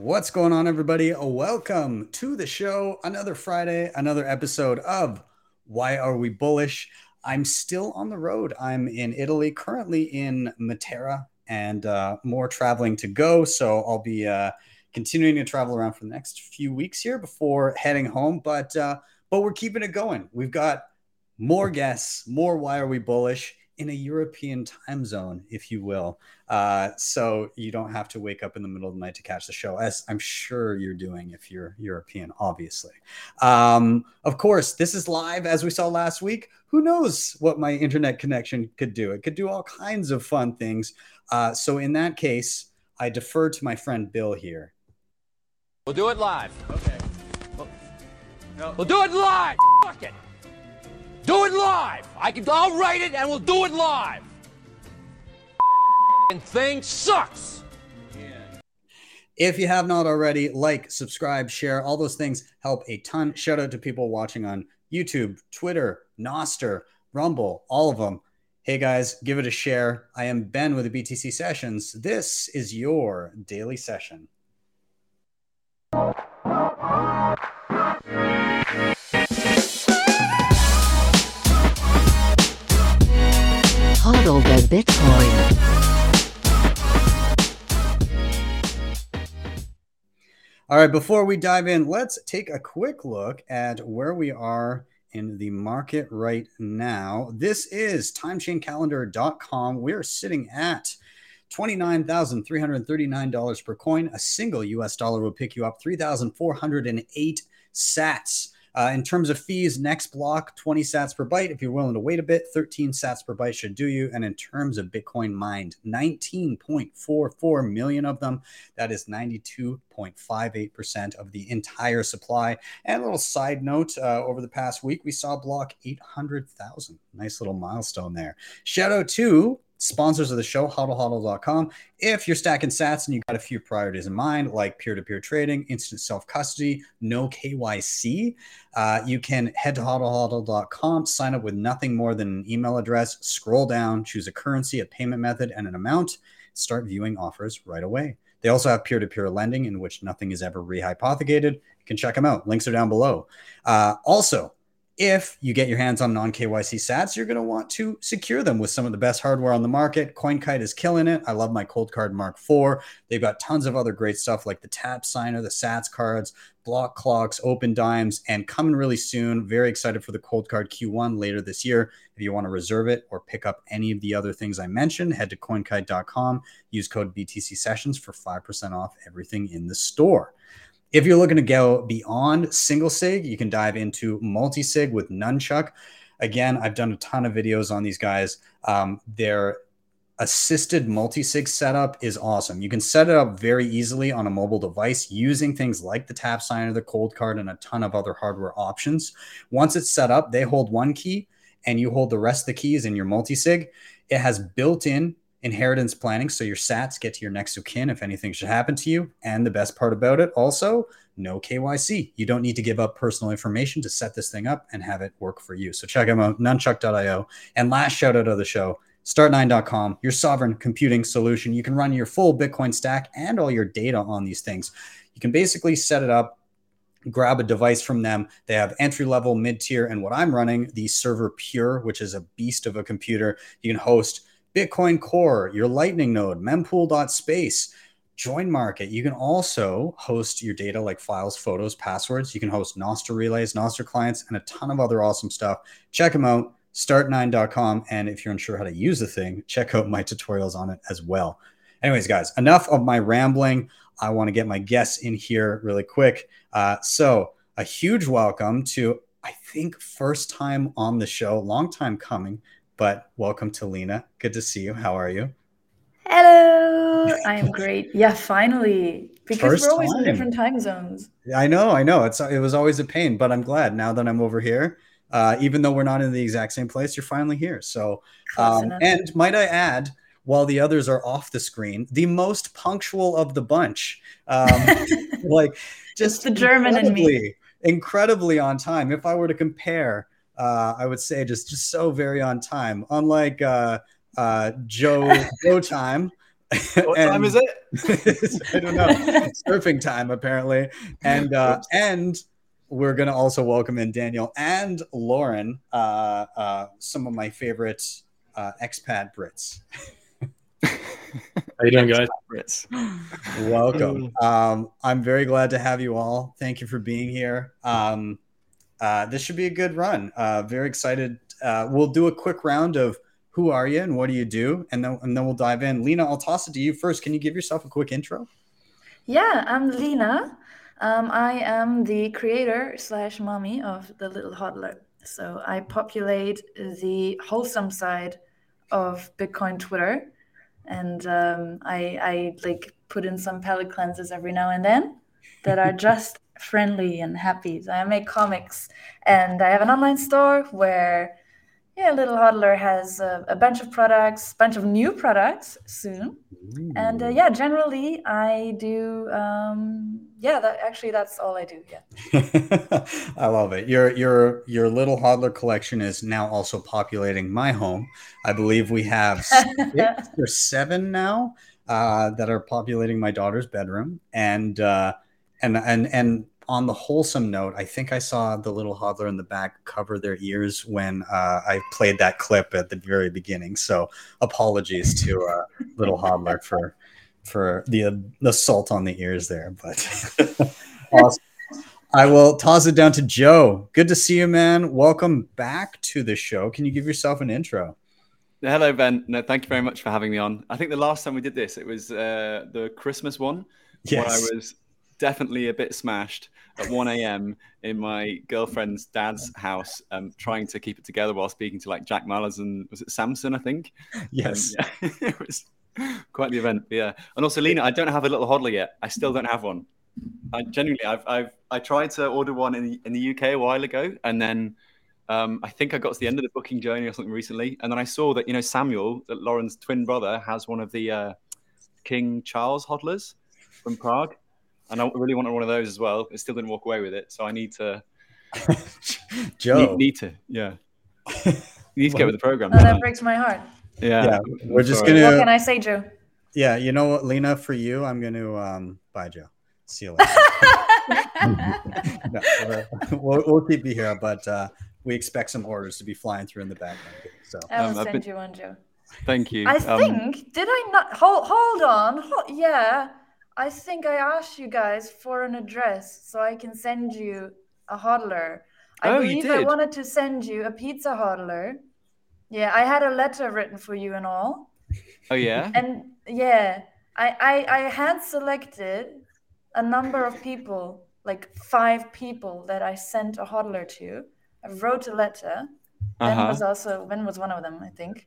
What's going on, everybody? Welcome to the show. Another Friday, another episode of Why Are We Bullish? I'm still on the road. I'm in Italy, currently in Matera, and uh, more traveling to go. So I'll be uh, continuing to travel around for the next few weeks here before heading home. But uh, but we're keeping it going. We've got more guests, more Why Are We Bullish? In a European time zone, if you will. Uh, so you don't have to wake up in the middle of the night to catch the show, as I'm sure you're doing if you're European, obviously. Um, of course, this is live as we saw last week. Who knows what my internet connection could do? It could do all kinds of fun things. Uh, so in that case, I defer to my friend Bill here. We'll do it live. Okay. Well, no. We'll do it live. Fuck it. Do it live. I can. I'll write it, and we'll do it live. And thing sucks. If you have not already, like, subscribe, share, all those things help a ton. Shout out to people watching on YouTube, Twitter, Nostr, Rumble, all of them. Hey guys, give it a share. I am Ben with the BTC Sessions. This is your daily session. Hodl the Bitcoin. All right, before we dive in, let's take a quick look at where we are in the market right now. This is timechaincalendar.com. We're sitting at $29,339 per coin. A single US dollar will pick you up 3,408 sats. Uh, in terms of fees, next block 20 sats per byte. If you're willing to wait a bit, 13 sats per byte should do you. And in terms of Bitcoin mined, 19.44 million of them. That is 92.58% of the entire supply. And a little side note uh, over the past week, we saw block 800,000. Nice little milestone there. Shout out to sponsors of the show, hodlhodl.com. If you're stacking sats and you got a few priorities in mind, like peer to peer trading, instant self custody, no KYC, uh, you can head to hodlhodl.com, sign up with nothing more than an email address, scroll down, choose a currency, a payment method, and an amount, start viewing offers right away. They also have peer to peer lending in which nothing is ever rehypothecated. You can check them out. Links are down below. Uh, also, if you get your hands on non KYC sats, you're going to want to secure them with some of the best hardware on the market. CoinKite is killing it. I love my Coldcard Mark IV. They've got tons of other great stuff like the Tapsigner, the Sats cards, block clocks, open dimes, and coming really soon. Very excited for the Coldcard Q1 later this year. If you want to reserve it or pick up any of the other things I mentioned, head to coinkite.com. Use code BTC Sessions for 5% off everything in the store. If you're looking to go beyond single sig, you can dive into multi sig with Nunchuk. Again, I've done a ton of videos on these guys. Um, their assisted multi sig setup is awesome. You can set it up very easily on a mobile device using things like the tap sign or the Coldcard and a ton of other hardware options. Once it's set up, they hold one key and you hold the rest of the keys in your multi sig. It has built in inheritance planning so your sats get to your next of kin if anything should happen to you. And the best part about it also no kyc you don't need to give up personal information to set this thing up and have it work for you. So check them out nunchuk.io and last shout out of the show start9.com your sovereign computing solution. You can run your full bitcoin stack and all your data on these things. You can basically set it up grab a device from them. They have entry level, mid tier, and what I'm running, the Server Pro, which is a beast of a computer. You can host Bitcoin Core, your Lightning node, mempool.space, JoinMarket. You can also host your data like files, photos, passwords. You can host Nostr relays, Nostr clients, and a ton of other awesome stuff. Check them out, start9.com. And if you're unsure how to use the thing, check out my tutorials on it as well. Anyways, guys, enough of my rambling. I want to get my guests in here really quick. Uh, so, a huge welcome to, I think, first time on the show, long time coming, but welcome to Lina. Good to see you. How are you? Hello. I'm great. Yeah, finally. Because First we're always time. in different time zones. I know, I know. It's it was always a pain, but I'm glad now that I'm over here. Uh, even though we're not in the exact same place, you're finally here. So, um, and might I add, while the others are off the screen, the most punctual of the bunch, um, like just the German in me. incredibly on time. If I were to compare, uh, I would say just just so very on time. Unlike uh, uh, Joe Joe time, What time is it? I don't know. Surfing time, apparently. And uh, and we're gonna also welcome in Daniel and Lauren, uh, uh, some of my favorite uh, expat Brits. How you doing, guys? Brits. Welcome. Um, I'm very glad to have you all. Thank you for being here. Um, uh, this should be a good run. Uh, very excited. Uh, we'll do a quick round of who are you and what do you do, and then and then we'll dive in. Lina, I'll toss it to you first. Can you give yourself a quick intro? Yeah, I'm Lina. Um, I am the creator slash mommy of the Little Hodler. So I populate the wholesome side of Bitcoin Twitter, and um, I, I like put in some palate cleanses every now and then that are just friendly and happy. So I make comics, and I have an online store where yeah, Little Hodler has a, a bunch of products, bunch of new products soon. And uh, yeah, generally I do. Um, yeah, that actually that's all I do. Yeah. I love it. Your your your little hodler collection is now also populating my home. I believe we have six or seven now uh, that are populating my daughter's bedroom, and uh, and and and on the wholesome note, I think I saw the little hodler in the back cover their ears when uh, I played that clip at the very beginning. So apologies to uh, little hodler for for the, the assault on the ears there. But awesome. I will toss it down to Joe. Good to see you, man. Welcome back to the show. Can you give yourself an intro? Hello, Ben. No, thank you very much for having me on. I think the last time we did this, it was uh, the Christmas one. Yes. Where I was definitely a bit smashed at 1 a.m. in my girlfriend's dad's house, um, trying to keep it together while speaking to like Jack Mallers and was it Samson, I think? Yes. Um, yeah. it was quite the event. Yeah. And also, Lina, I don't have a little hodler yet. I still don't have one. I genuinely, I've, I've, I tried to order one in the, in the UK a while ago, and then um, I think I got to the end of the booking journey or something recently, and then I saw that you know Samuel, that Lauren's twin brother, has one of the uh, King Charles hodlers from Prague, and I really wanted one of those as well. I still didn't walk away with it, so I need to. Joe, need, need to, yeah. You need to get with the program. Oh, that breaks my heart. Yeah, yeah we're just Sorry. gonna. What can I say, Joe? Yeah, you know what, Lina, for you, I'm gonna um, buy Joe. See you later. no, we'll, we'll keep you here, but uh, we expect some orders to be flying through in the background. So I will Um, send been- you one, Joe. Thank you. I Um, think did I not hold hold on? Hold, yeah, I think I asked you guys for an address so I can send you a hodler. I Oh, you believe I wanted to send you a pizza hodler. Yeah, I had a letter written for you and all. oh yeah. And yeah, I I, I had selected a number of people, like five people that I sent a hodler to. I wrote a letter. Ben Uh-huh. Ben was also Ben was one of them, I think.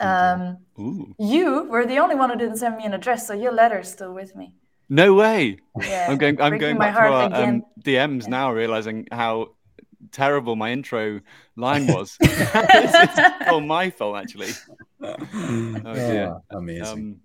Um, Ooh. you were the only one who didn't send me an address, so your letter's still with me. No way. Yeah, I'm going. I'm going my back to our heart again. um, DMs now, realizing how terrible my intro line was. it's, it's all my fault, actually. Oh dear. Oh, amazing. Um,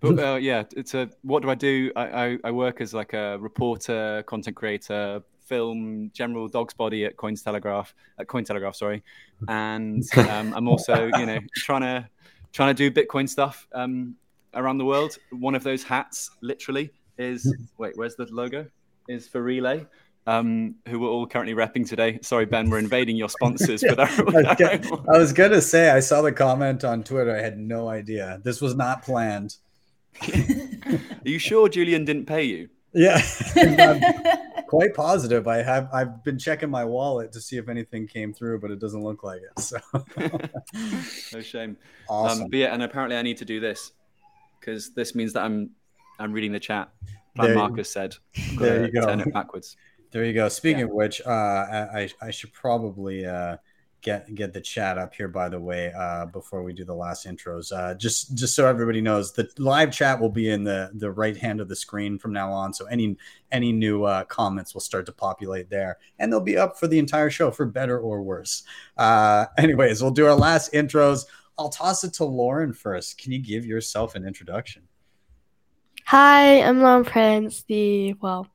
but uh, yeah, it's a. What do I do? I, I, I work as like a reporter, content creator, film, general dog's body at Cointelegraph. At Cointelegraph, sorry, and um, I'm also you know trying to trying to do Bitcoin stuff um, around the world. One of those hats, literally, is wait, where's the logo? Is for Relai. Um, who we're all currently repping today. Sorry, Ben, we're invading your sponsors our. I was, was gonna say I saw the comment on Twitter. I had no idea. This was not planned. Are you sure Julian didn't pay you? Yeah, quite positive. I have. I've been checking my wallet to see if anything came through, but it doesn't look like it. So no shame. awesome. Um, but yeah, and apparently I need to do this because this means that I'm I'm reading the chat. Like Marcus said, there you go. Turn it backwards. There you go. Speaking Yeah. of which, uh, I, I I should probably uh, get get the chat up here. By the way, uh, before we do the last intros, uh, just just so everybody knows, the live chat will be in the the right hand of the screen from now on. So any any new uh, comments will start to populate there, and they'll be up for the entire show, for better or worse. Uh, anyways, we'll do our last intros. I'll toss it to Lauren first. Can you give yourself an introduction? Hi, I'm Lauren Prince, the well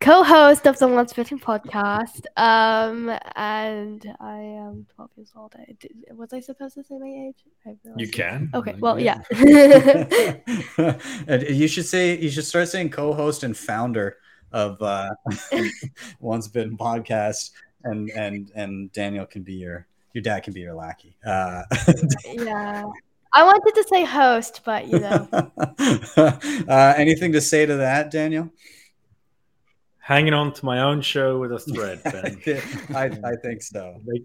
co-host of the Once Bitten podcast. Um, and I am 12 years old. I, did, was I supposed to say my age? You can. Okay, well, yeah. you should say you should start saying co-host and founder of uh, Once Bitten podcast, and and and Daniel can be your your dad can be your lackey. Uh, yeah. I wanted to say host, but you know. uh, anything to say to that, Daniel? Hanging on to my own show with a thread, Ben. I, I think so. They,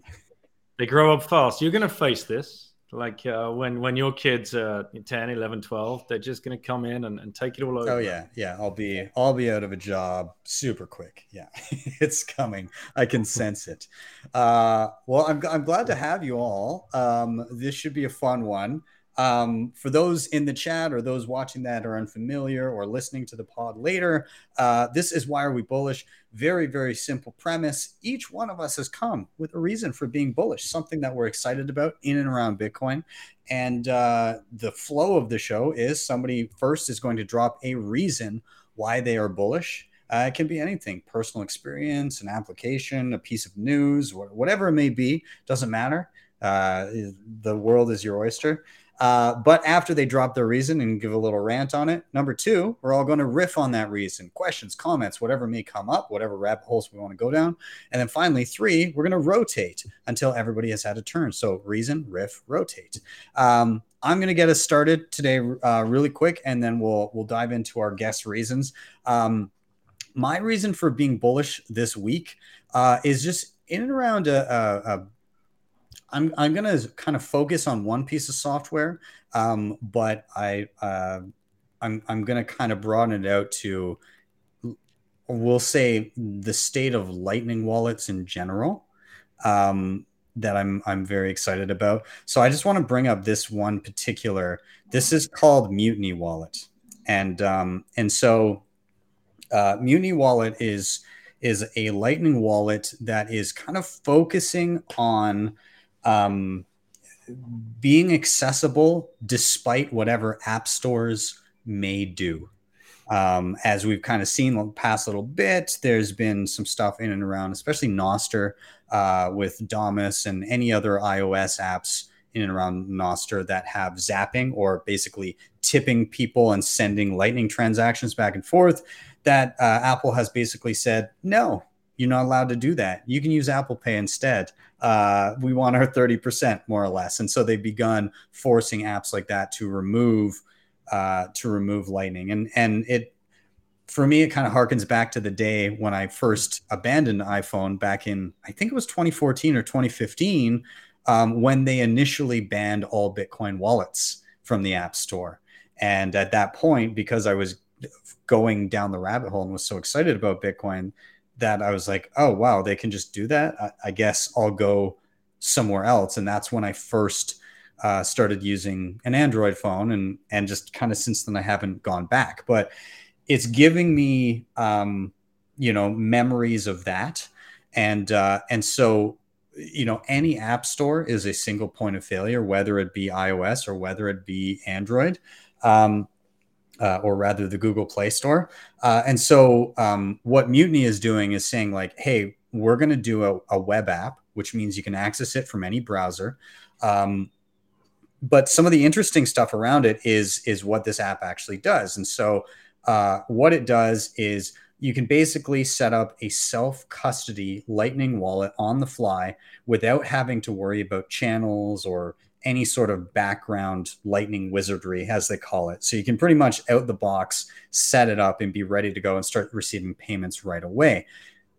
they grow up fast. You're going to face this. Like uh, when when your kids are 10, 11, 12, they're just going to come in and, and take it all over. Oh yeah, yeah. I'll be I'll be out of a job super quick. Yeah, it's coming. I can sense it. Uh, well, I'm I'm glad to have you all. Um, this should be a fun one. Um, for those in the chat or those watching that are unfamiliar or listening to the pod later, uh, this is Why Are We Bullish? Very, very simple premise. Each one of us has come with a reason for being bullish, something that we're excited about in and around Bitcoin. And uh, the flow of the show is somebody first is going to drop a reason why they are bullish. Uh, it can be anything personal experience, an application, a piece of news, whatever it may be, doesn't matter. Uh, the world is your oyster. Uh, but after they drop their reason and give a little rant on it, number two, we're all going to riff on that reason, questions, comments, whatever may come up, whatever rabbit holes we want to go down. And then finally, three, we're going to rotate until everybody has had a turn. So reason, riff, rotate. Um, I'm going to get us started today uh, really quick, and then we'll we'll dive into our guest reasons. Um, my reason for being bullish this week uh, is just in and around a, a, a I'm I'm gonna kind of focus on one piece of software, um, but I uh, I'm I'm gonna kind of broaden it out to we'll say the state of Lightning wallets in general. Um, that I'm I'm very excited about. So I just want to bring up this one particular. This is called Mutiny Wallet, and um, and so uh, Mutiny Wallet is is a Lightning wallet that is kind of focusing on um, being accessible despite whatever app stores may do. Um, as we've kind of seen the past little bit, there's been some stuff in and around, especially Nostr uh, with Damus and any other iOS apps in and around Nostr that have zapping or basically tipping people and sending lightning transactions back and forth. That uh, Apple has basically said, no, you're not allowed to do that. You can use Apple Pay instead. Uh, we want our 30% more or less. And so they've begun forcing apps like that to remove uh, to remove Lightning. And and it for me, it kind of harkens back to the day when I first abandoned iPhone back in I think it was 2014 or 2015 um, when they initially banned all Bitcoin wallets from the App Store. And at that point, because I was going down the rabbit hole and was so excited about Bitcoin, that I was like, oh wow, they can just do that. I, I guess I'll go somewhere else, and that's when I first uh, started using an Android phone, and and just kind of since then I haven't gone back. But it's giving me, um, you know, memories of that, and uh, and so you know any app store is a single point of failure whether it be ios or whether it be android um, uh, or rather the Google Play Store. Uh, and so, um, what Mutiny is doing is saying, like, hey, we're going to do a, a, web app, which means you can access it from any browser. Um, but some of the interesting stuff around it is is what this app actually does. And so, uh, what it does is you can basically set up a self custody Lightning wallet on the fly without having to worry about channels or any sort of background lightning wizardry, as they call it. So you can pretty much out the box set it up and be ready to go and start receiving payments right away.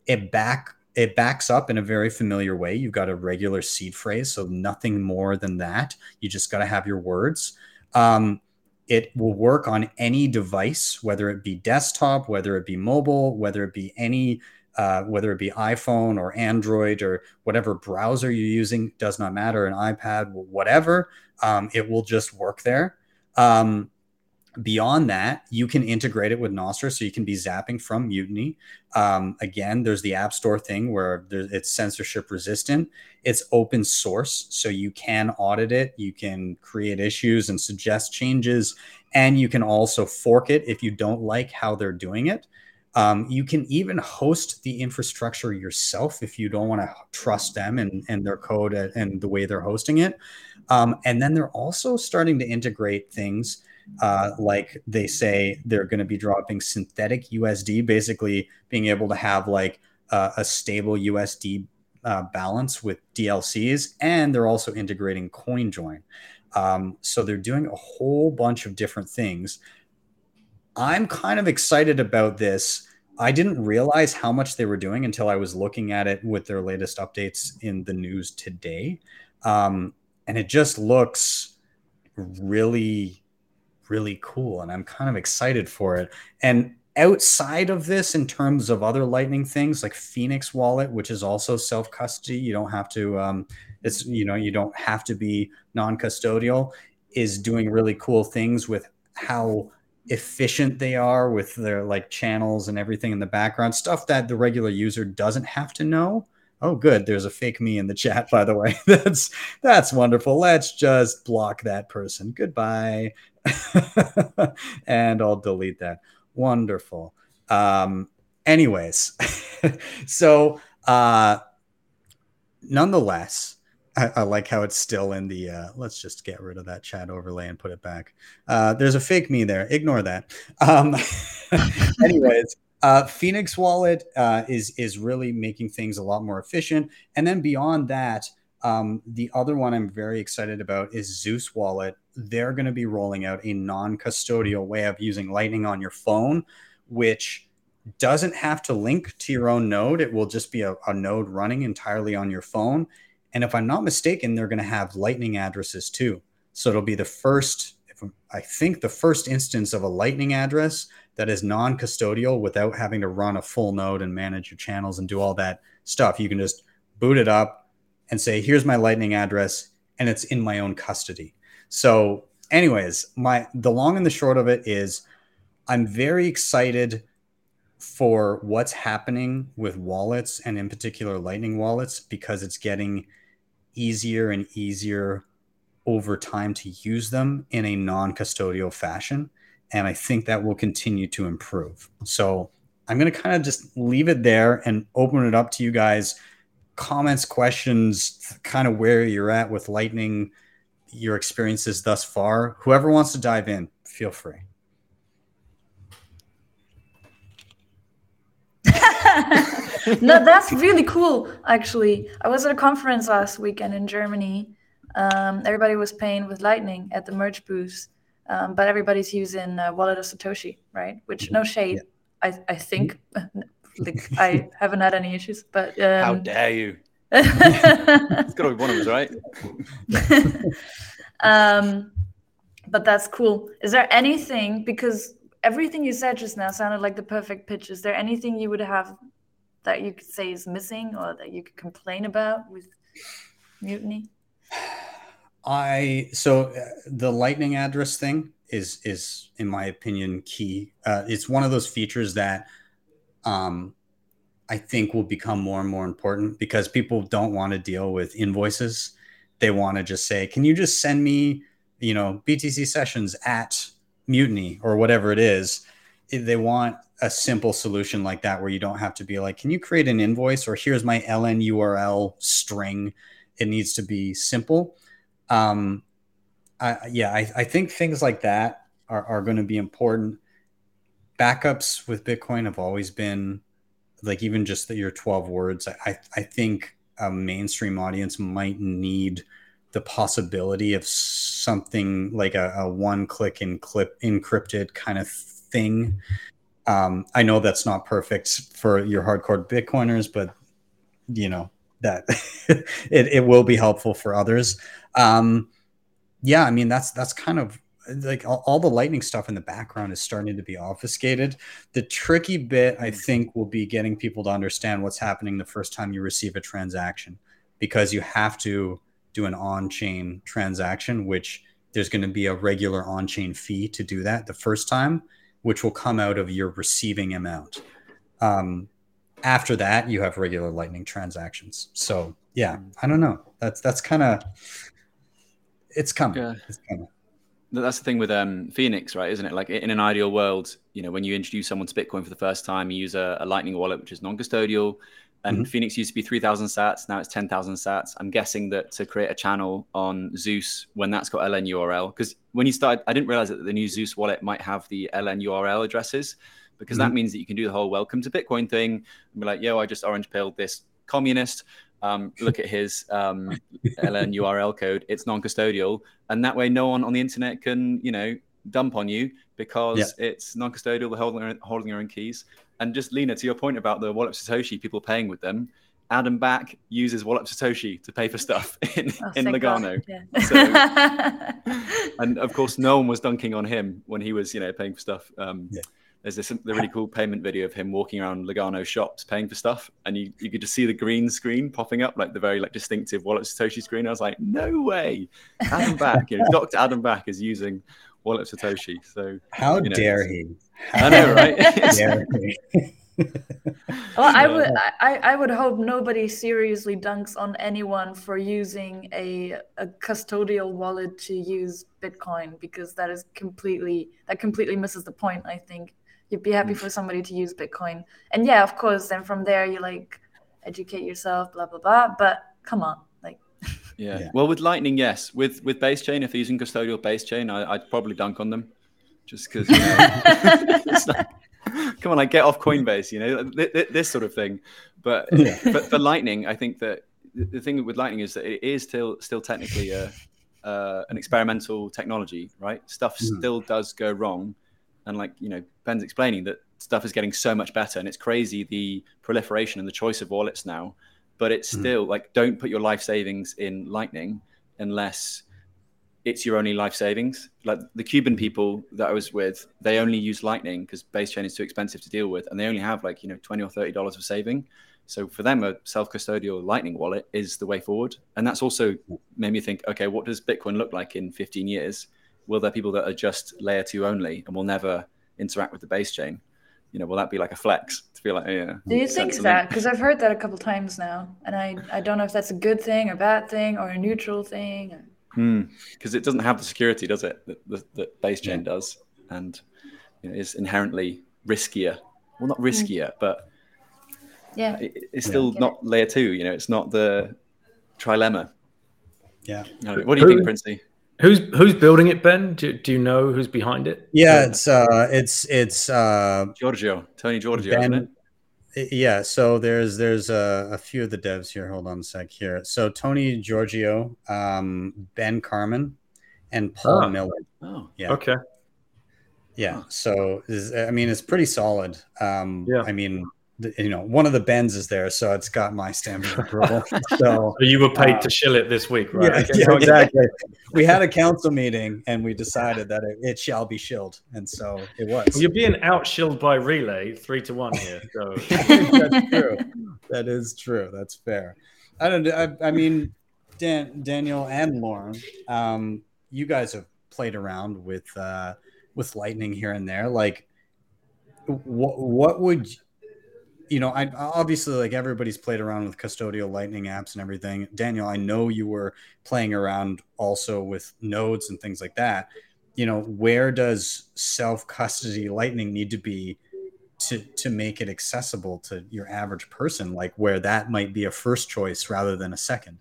It back it backs up in a very familiar way. You've got a regular seed phrase, so nothing more than that. You just got to have your words. Um, it will work on any device, whether it be desktop, whether it be mobile, whether it be any uh, whether it be iPhone or Android or whatever browser you're using, does not matter, an iPad, whatever, um, it will just work there. Um, beyond that, you can integrate it with Nostr, so you can be zapping from Mutiny. Um, again, there's the App Store thing where it's censorship resistant. It's open source, so you can audit it, you can create issues and suggest changes, and you can also fork it if you don't like how they're doing it. Um, you can even host the infrastructure yourself if you don't want to trust them and, and their code and the way they're hosting it. Um, and then they're also starting to integrate things uh, like they say they're going to be dropping synthetic USD, basically being able to have like uh, a stable USD uh, balance with DLCs, and they're also integrating CoinJoin. Um, so they're doing a whole bunch of different things. I'm kind of excited about this. I didn't realize how much they were doing until I was looking at it with their latest updates in the news today. Um, and it just looks really really cool and I'm kind of excited for it. And outside of this, in terms of other Lightning things like Phoenix Wallet, which is also self custody, you don't have to, um, it's, you know, you don't have to be non custodial, is doing really cool things with how efficient they are with their like channels and everything in the background, stuff that the regular user doesn't have to know. Oh, good. There's a fake me in the chat, by the way. that's that's wonderful. Let's just block that person. Goodbye. and I'll delete that. Wonderful. Um, anyways, so uh, nonetheless, I, I, like how it's still in the. Uh, let's just get rid of that chat overlay and put it back. Uh, there's a fake me there. Ignore that. Um, anyways, uh, Phoenix Wallet uh, is is really making things a lot more efficient, and then beyond that, um, the other one I'm very excited about is Zeus Wallet. They're going to be rolling out a non custodial mm-hmm. way of using Lightning on your phone, which doesn't have to link to your own node. It will just be a, a node running entirely on your phone. And if I'm not mistaken, they're going to have Lightning addresses too. So it'll be the first, I think, the first instance of a Lightning address that is non custodial without having to run a full node and manage your channels and do all that stuff. You can just boot it up, and say, here's my lightning address, and it's in my own custody. So, anyways, my the long and the short of it is I'm very excited for what's happening with wallets and in particular lightning wallets because it's getting easier and easier over time to use them in a non-custodial fashion. And i think that will continue to improve. So i'm going to kind of just leave it there and open it up to you guys. Comments, questions, kind of where you're at with Lightning, your experiences thus far. Whoever wants to dive in, feel free. no, that's really cool. Actually, I was at a conference last weekend in Germany. Um, everybody was paying with Lightning at the merge booth, um, but everybody's using uh, Wallet of Satoshi, right? Which no shade, I, I think like I haven't had any issues. But um... how dare you? It's got to be one of us, right? um, but that's cool. Is there anything because everything you said just now sounded like the perfect pitch? Is there anything you would have that you could say is missing or that you could complain about with mutiny? I so uh, the lightning address thing is is in my opinion key. Uh, it's one of those features that um, I think will become more and more important because people don't want to deal with invoices. They want to just say, "Can you just send me, you know, BTC sessions at Mutiny or whatever it is?" They want a simple solution like that where you don't have to be like, "Can you create an invoice?" or "Here's my LNURL string." It needs to be simple. Um, I, yeah, I, I think things like that are, are going to be important backups with Bitcoin have always been like even just that your 12 words. I, I think a mainstream audience might need the possibility of something like a, a one click and clip encrypted kind of thing. Um, I know that's not perfect for your hardcore Bitcoiners, but you know that it, it will be helpful for others. Um, yeah, I mean that's that's kind of like all, all, the lightning stuff in the background is starting to be obfuscated. The tricky bit, I mm. think, will be getting people to understand what's happening the first time you receive a transaction, because you have to do an on-chain transaction, which there's going to be a regular on chain fee to do that the first time, which will come out of your receiving amount. Um, after that, you have regular Lightning transactions. So yeah, I don't know. That's that's kind of it's coming. Yeah. It's coming. That's the thing with um, Phoenix, right? Isn't it? Like in an ideal world, you know, when you introduce someone to Bitcoin for the first time, you use a, a Lightning wallet, which is non-custodial. And Mhm. Phoenix used to be 3,000 sats. Now it's 10,000 sats. I'm guessing that to create a channel on Zeus, when that's got LNURL, because when you started, I didn't realize that the new Zeus wallet might have the LNURL addresses, because that means that you can do the whole welcome to Bitcoin thing and be like, yo, I just orange pilled this communist. Um, look at his um, LNURL code. It's non-custodial, and that way, no one on the internet can, you know, dump on you because it's non-custodial. They're holding their, own- holding their own keys. And just Lina, to your point about the wallet Satoshi, people paying with them. Adam Back uses wallet Satoshi to pay for stuff in, Oh, in. Lugano. Yeah. And of course, no one was dunking on him when he was, you know, paying for stuff. Um, Yeah. There's this the really cool payment video of him walking around Lugano shops paying for stuff, and you, you could just see the green screen popping up, like the very like distinctive wallet Satoshi screen. I was like, no way, Adam Back, you know, Doctor Adam Back is using wallet Satoshi. So How You know, dare it's- he? I know, right? Dare he? Well, I would I, I would hope nobody seriously dunks on anyone for using a, a custodial wallet to use Bitcoin because that is completely that completely misses the point, I think. You'd be Mm. happy for somebody to use Bitcoin. And yeah, of course, then from there you like educate yourself, blah blah blah. But come on. Like Yeah. Yeah. Well, with Lightning, yes. With with base chain, if they're using custodial base chain, I, I'd probably dunk on them, just because. You know, come on, like get off Coinbase, you know, th- th- this sort of thing. But Yeah. but for Lightning, I think that the the thing with Lightning is that it is still still technically a uh, an experimental technology, right? Stuff Mhm. still does go wrong, and like you know, Ben's explaining that stuff is getting so much better, and it's crazy the proliferation and the choice of wallets now. But it's Mhm. still like don't put your life savings in Lightning unless it's your only life savings. Like the Cuban people that I was with, they only use Lightning because base chain is too expensive to deal with, and they only have like you know twenty or thirty dollars of saving. So for them, a self-custodial Lightning wallet is the way forward, and that's also made me think: okay, what does Bitcoin look like in fifteen years? Will there people that are just layer two only and will never interact with the base chain? You know, will that be like a flex to feel like, oh yeah? do you think that? Because I've heard that a couple times now. And I, I don't know if that's a good thing or bad thing or a neutral thing. Or... Hmm. because it doesn't have the security, does it? That, that, that base chain does, and you know, is inherently riskier. Well, not riskier, hmm. but Yeah. it, it's still Get not layer two. You know, it's not the trilemma. Yeah. No, what do you think, Princey? Who's who's building it, Ben? Do, do you know who's behind it? Yeah, it's uh it's it's uh Giorgio, Tony Giorgio, isn't it? Ben, yeah, so there's there's a, a few of the devs here. Hold on a sec here. So Tony Giorgio, um, Ben Carman, and Paul Ah. Miller. Oh, Yeah, Okay. yeah. So is, I mean, it's pretty solid. Um, Yeah. I mean, the, you know, one of the Bens is there, so it's got my stamp of approval. so So you were paid Uh, to shill it this week, right? yeah, yeah, exactly. we had a council meeting and we decided that it, it shall be shilled, and so it was. Well, you're being outshilled by Relai three to one here. So That's true. That is true. That's fair. I don't. I, I mean, Dan, Daniel, and Lauren, um, you guys have played around with uh, with Lightning here and there. Like, what what would you know? I obviously like everybody's played around with custodial Lightning apps and everything. Daniel, I know you were playing around also with nodes and things like that. You know, where does self custody Lightning need to be? to to make it accessible to your average person like where that might be a first choice rather than a second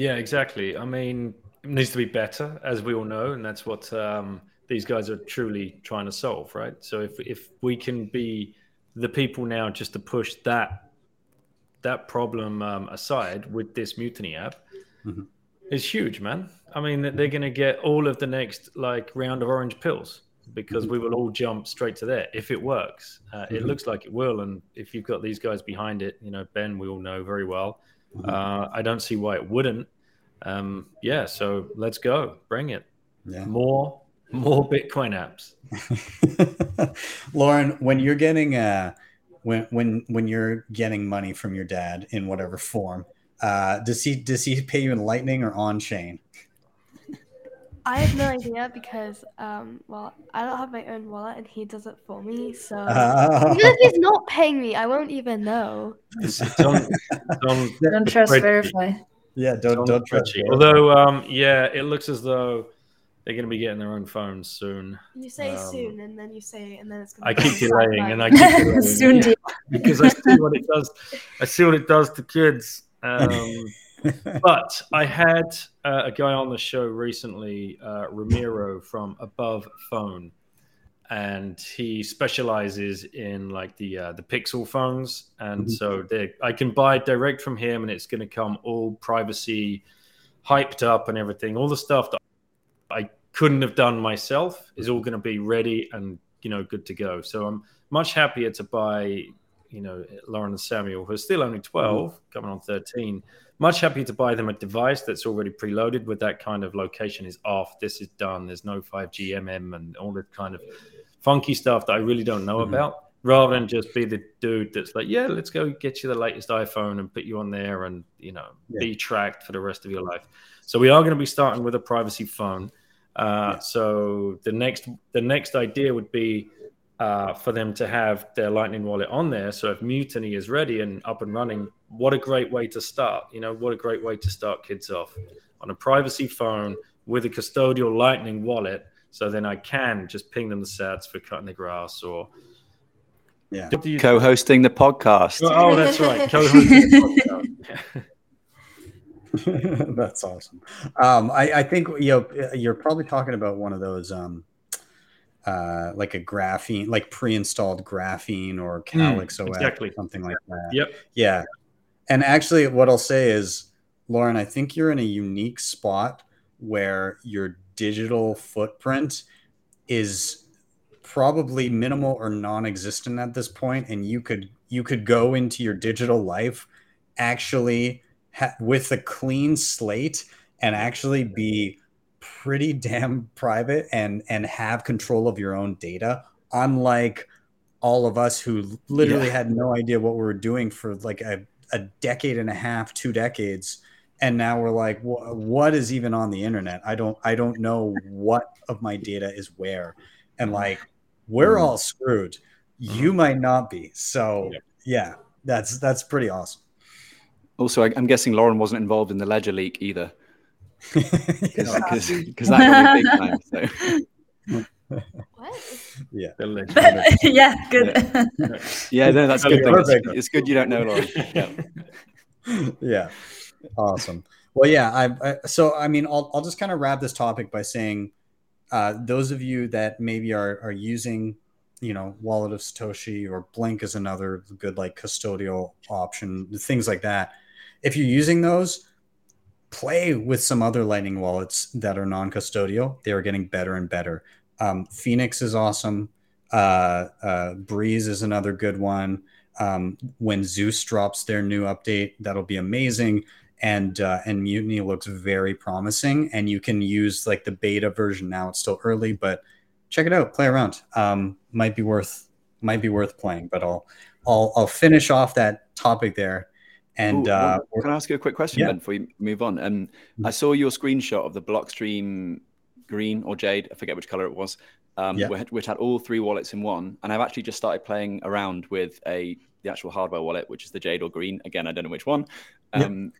yeah, exactly. I mean, it needs to be better, as we all know, and that's what um, these guys are truly trying to solve, right? So if if we can be the people now just to push that that problem um, aside with this mutiny app Mhm. is huge, man. I mean, they're going to get all of the next like round of orange pills because we will all jump straight to there if it works. Uh, It Mhm. looks like it will, and if you've got these guys behind it, you know Ben, we all know very well. Mhm. Uh, I don't see why it wouldn't. Um, yeah, so let's go, bring it. yeah More, more Bitcoin apps. lauren when you're getting uh when when when you're getting money from your dad in whatever form uh does he does he pay you in lightning or on chain I have no idea because, um, well, I don't have my own wallet and he does it for me. So Uh, even if he's not paying me, I won't even know. It's, it's on, it's on Don't trust spreadsheet. verify. yeah, It's don't don't the trust. spreadsheet. Although, um, yeah, it looks as though they're going to be getting their own phones soon. You say Um, soon and then you say, and then it's gonna I be keep like delaying, and I keep delaying Soon, yeah, because I see what it does. I see what it does to kids. Um, but I had uh, a guy on the show recently, uh, Ramiro from Above Phone, and he specializes in like the uh, the Pixel phones, and Mhm. so they I can buy direct from him, and it's going to come all privacy, hyped up, and everything. All the stuff that I couldn't have done myself is all going to be ready and you know good to go. So I'm much happier to buy you know Lauren and Samuel, who are still only 12, coming on 13. Much happier to buy them a device that's already preloaded with that kind of location is off, this is done, there's no 5G MM and all that kind of funky stuff that I really don't know Mhm. about. Rather than just be the dude that's like, yeah, let's go get you the latest iPhone and put you on there and you know Yeah. be tracked for the rest of your life. So we are going to be starting with a privacy phone. Uh, Yeah. So the next the next idea would be uh, for them to have their Lightning wallet on there. So if Mutiny is ready and up and running, what a great way to start! You know, what a great way to start kids off on a privacy phone with a custodial Lightning wallet. So then I can just ping them the sats for cutting the grass or Yeah. What do you- Co-hosting the podcast. Oh, that's right. Co-hosting the podcast. That's awesome. Um, I, I think you know you're probably talking about one of those um, uh, like a graphene, like pre-installed graphene or Calyx OS, exactly. something like that. Yep. Yeah. And actually, what I'll say is, Lauren, I think you're in a unique spot where your digital footprint is probably minimal or non-existent at this point, and you could you could go into your digital life actually ha- with a clean slate and actually be pretty damn private and and have control of your own data unlike all of us who literally Yeah. had no idea what we were doing for like a, a decade and a half two decades. And now we're like what is even on the internet? I don't i don't know what of my data is where. And mm-hmm. like we're mm-hmm. all screwed. You mm-hmm. might not be. So yeah that's that's pretty awesome Also, I, I'm guessing Lauren wasn't involved in the Ledger leak either, Yeah. because that got me big time. So. What? The legend. yeah, good. Yeah, no, that's good. Though. It's, it's good you don't know Lauren. Yeah. yeah awesome well yeah I, I so i mean i'll, I'll just kind of wrap this topic by saying uh, those of you that maybe are, are using you know wallet of satoshi or blink is another good like custodial option things like that if you're using those play with some other lightning wallets that are non-custodial they are getting better and better um, phoenix is awesome uh, uh, breeze is another good one um, when Zeus drops their new update, that'll be amazing. And uh, and Mutiny looks very promising. And you can use like the beta version now. It's still early, but check it out, play around. Um, might be worth might be worth playing. But I'll I'll I'll finish off that topic there. And Ooh, uh, well, can I ask you a quick question yeah. then before we move on? Um, I saw your screenshot of the Blockstream green or jade, I forget which color it was, um, Yeah. which, which had all three wallets in one. And I've actually just started playing around with a the actual hardware wallet, which is the jade or green. Again, I don't know which one. Yeah. Um,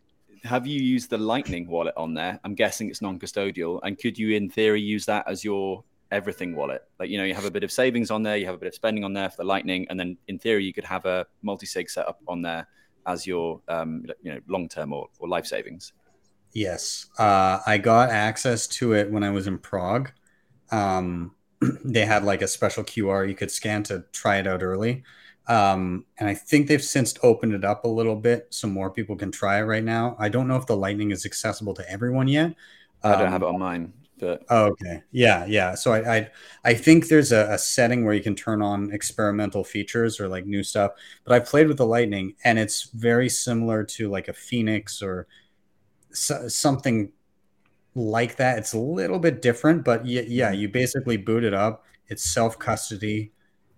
Have you used the Lightning wallet on there? I'm guessing it's non-custodial, and could you, in theory, use that as your everything wallet? Like you know, you have a bit of savings on there, you have a bit of spending on there for the Lightning, and then in theory, you could have a multi-sig setup on there as your um, you know long-term or, or life savings. Yes, uh, I got access to it when I was in Prague. Um, they had like a special QR you could scan to try it out early. Um, and I think they've since opened it up a little bit so more people can try it right now. I don't know if the Lightning is accessible to everyone yet. I don't Um, have it on mine, but Oh, okay. Yeah, yeah. So I, I, I think there's a, a setting where you can turn on experimental features or like new stuff. But I've played with the Lightning, and it's very similar to like a Phoenix or so, something like that. It's a little bit different, but yeah, yeah. You basically boot it up. It's self custody,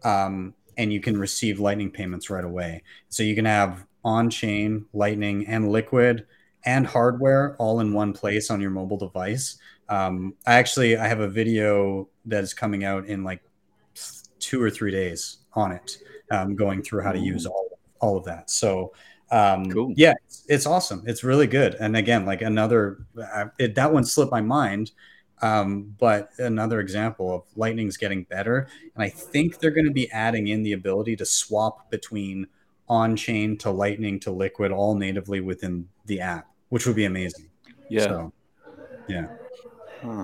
um, and you can receive Lightning payments right away. So you can have on chain Lightning and Liquid and hardware all in one place on your mobile device um, I actually I have a video that is coming out in like two or three days on it, um, going through how to use all all of that. So um, Cool. yeah, it's, it's awesome. It's really good. And again, like another I- it, that one slipped my mind. Um, but another example of Lightning's getting better, and I think they're going to be adding in the ability to swap between on-chain to Lightning to Liquid all natively within the app, which would be amazing. Yeah. So, yeah.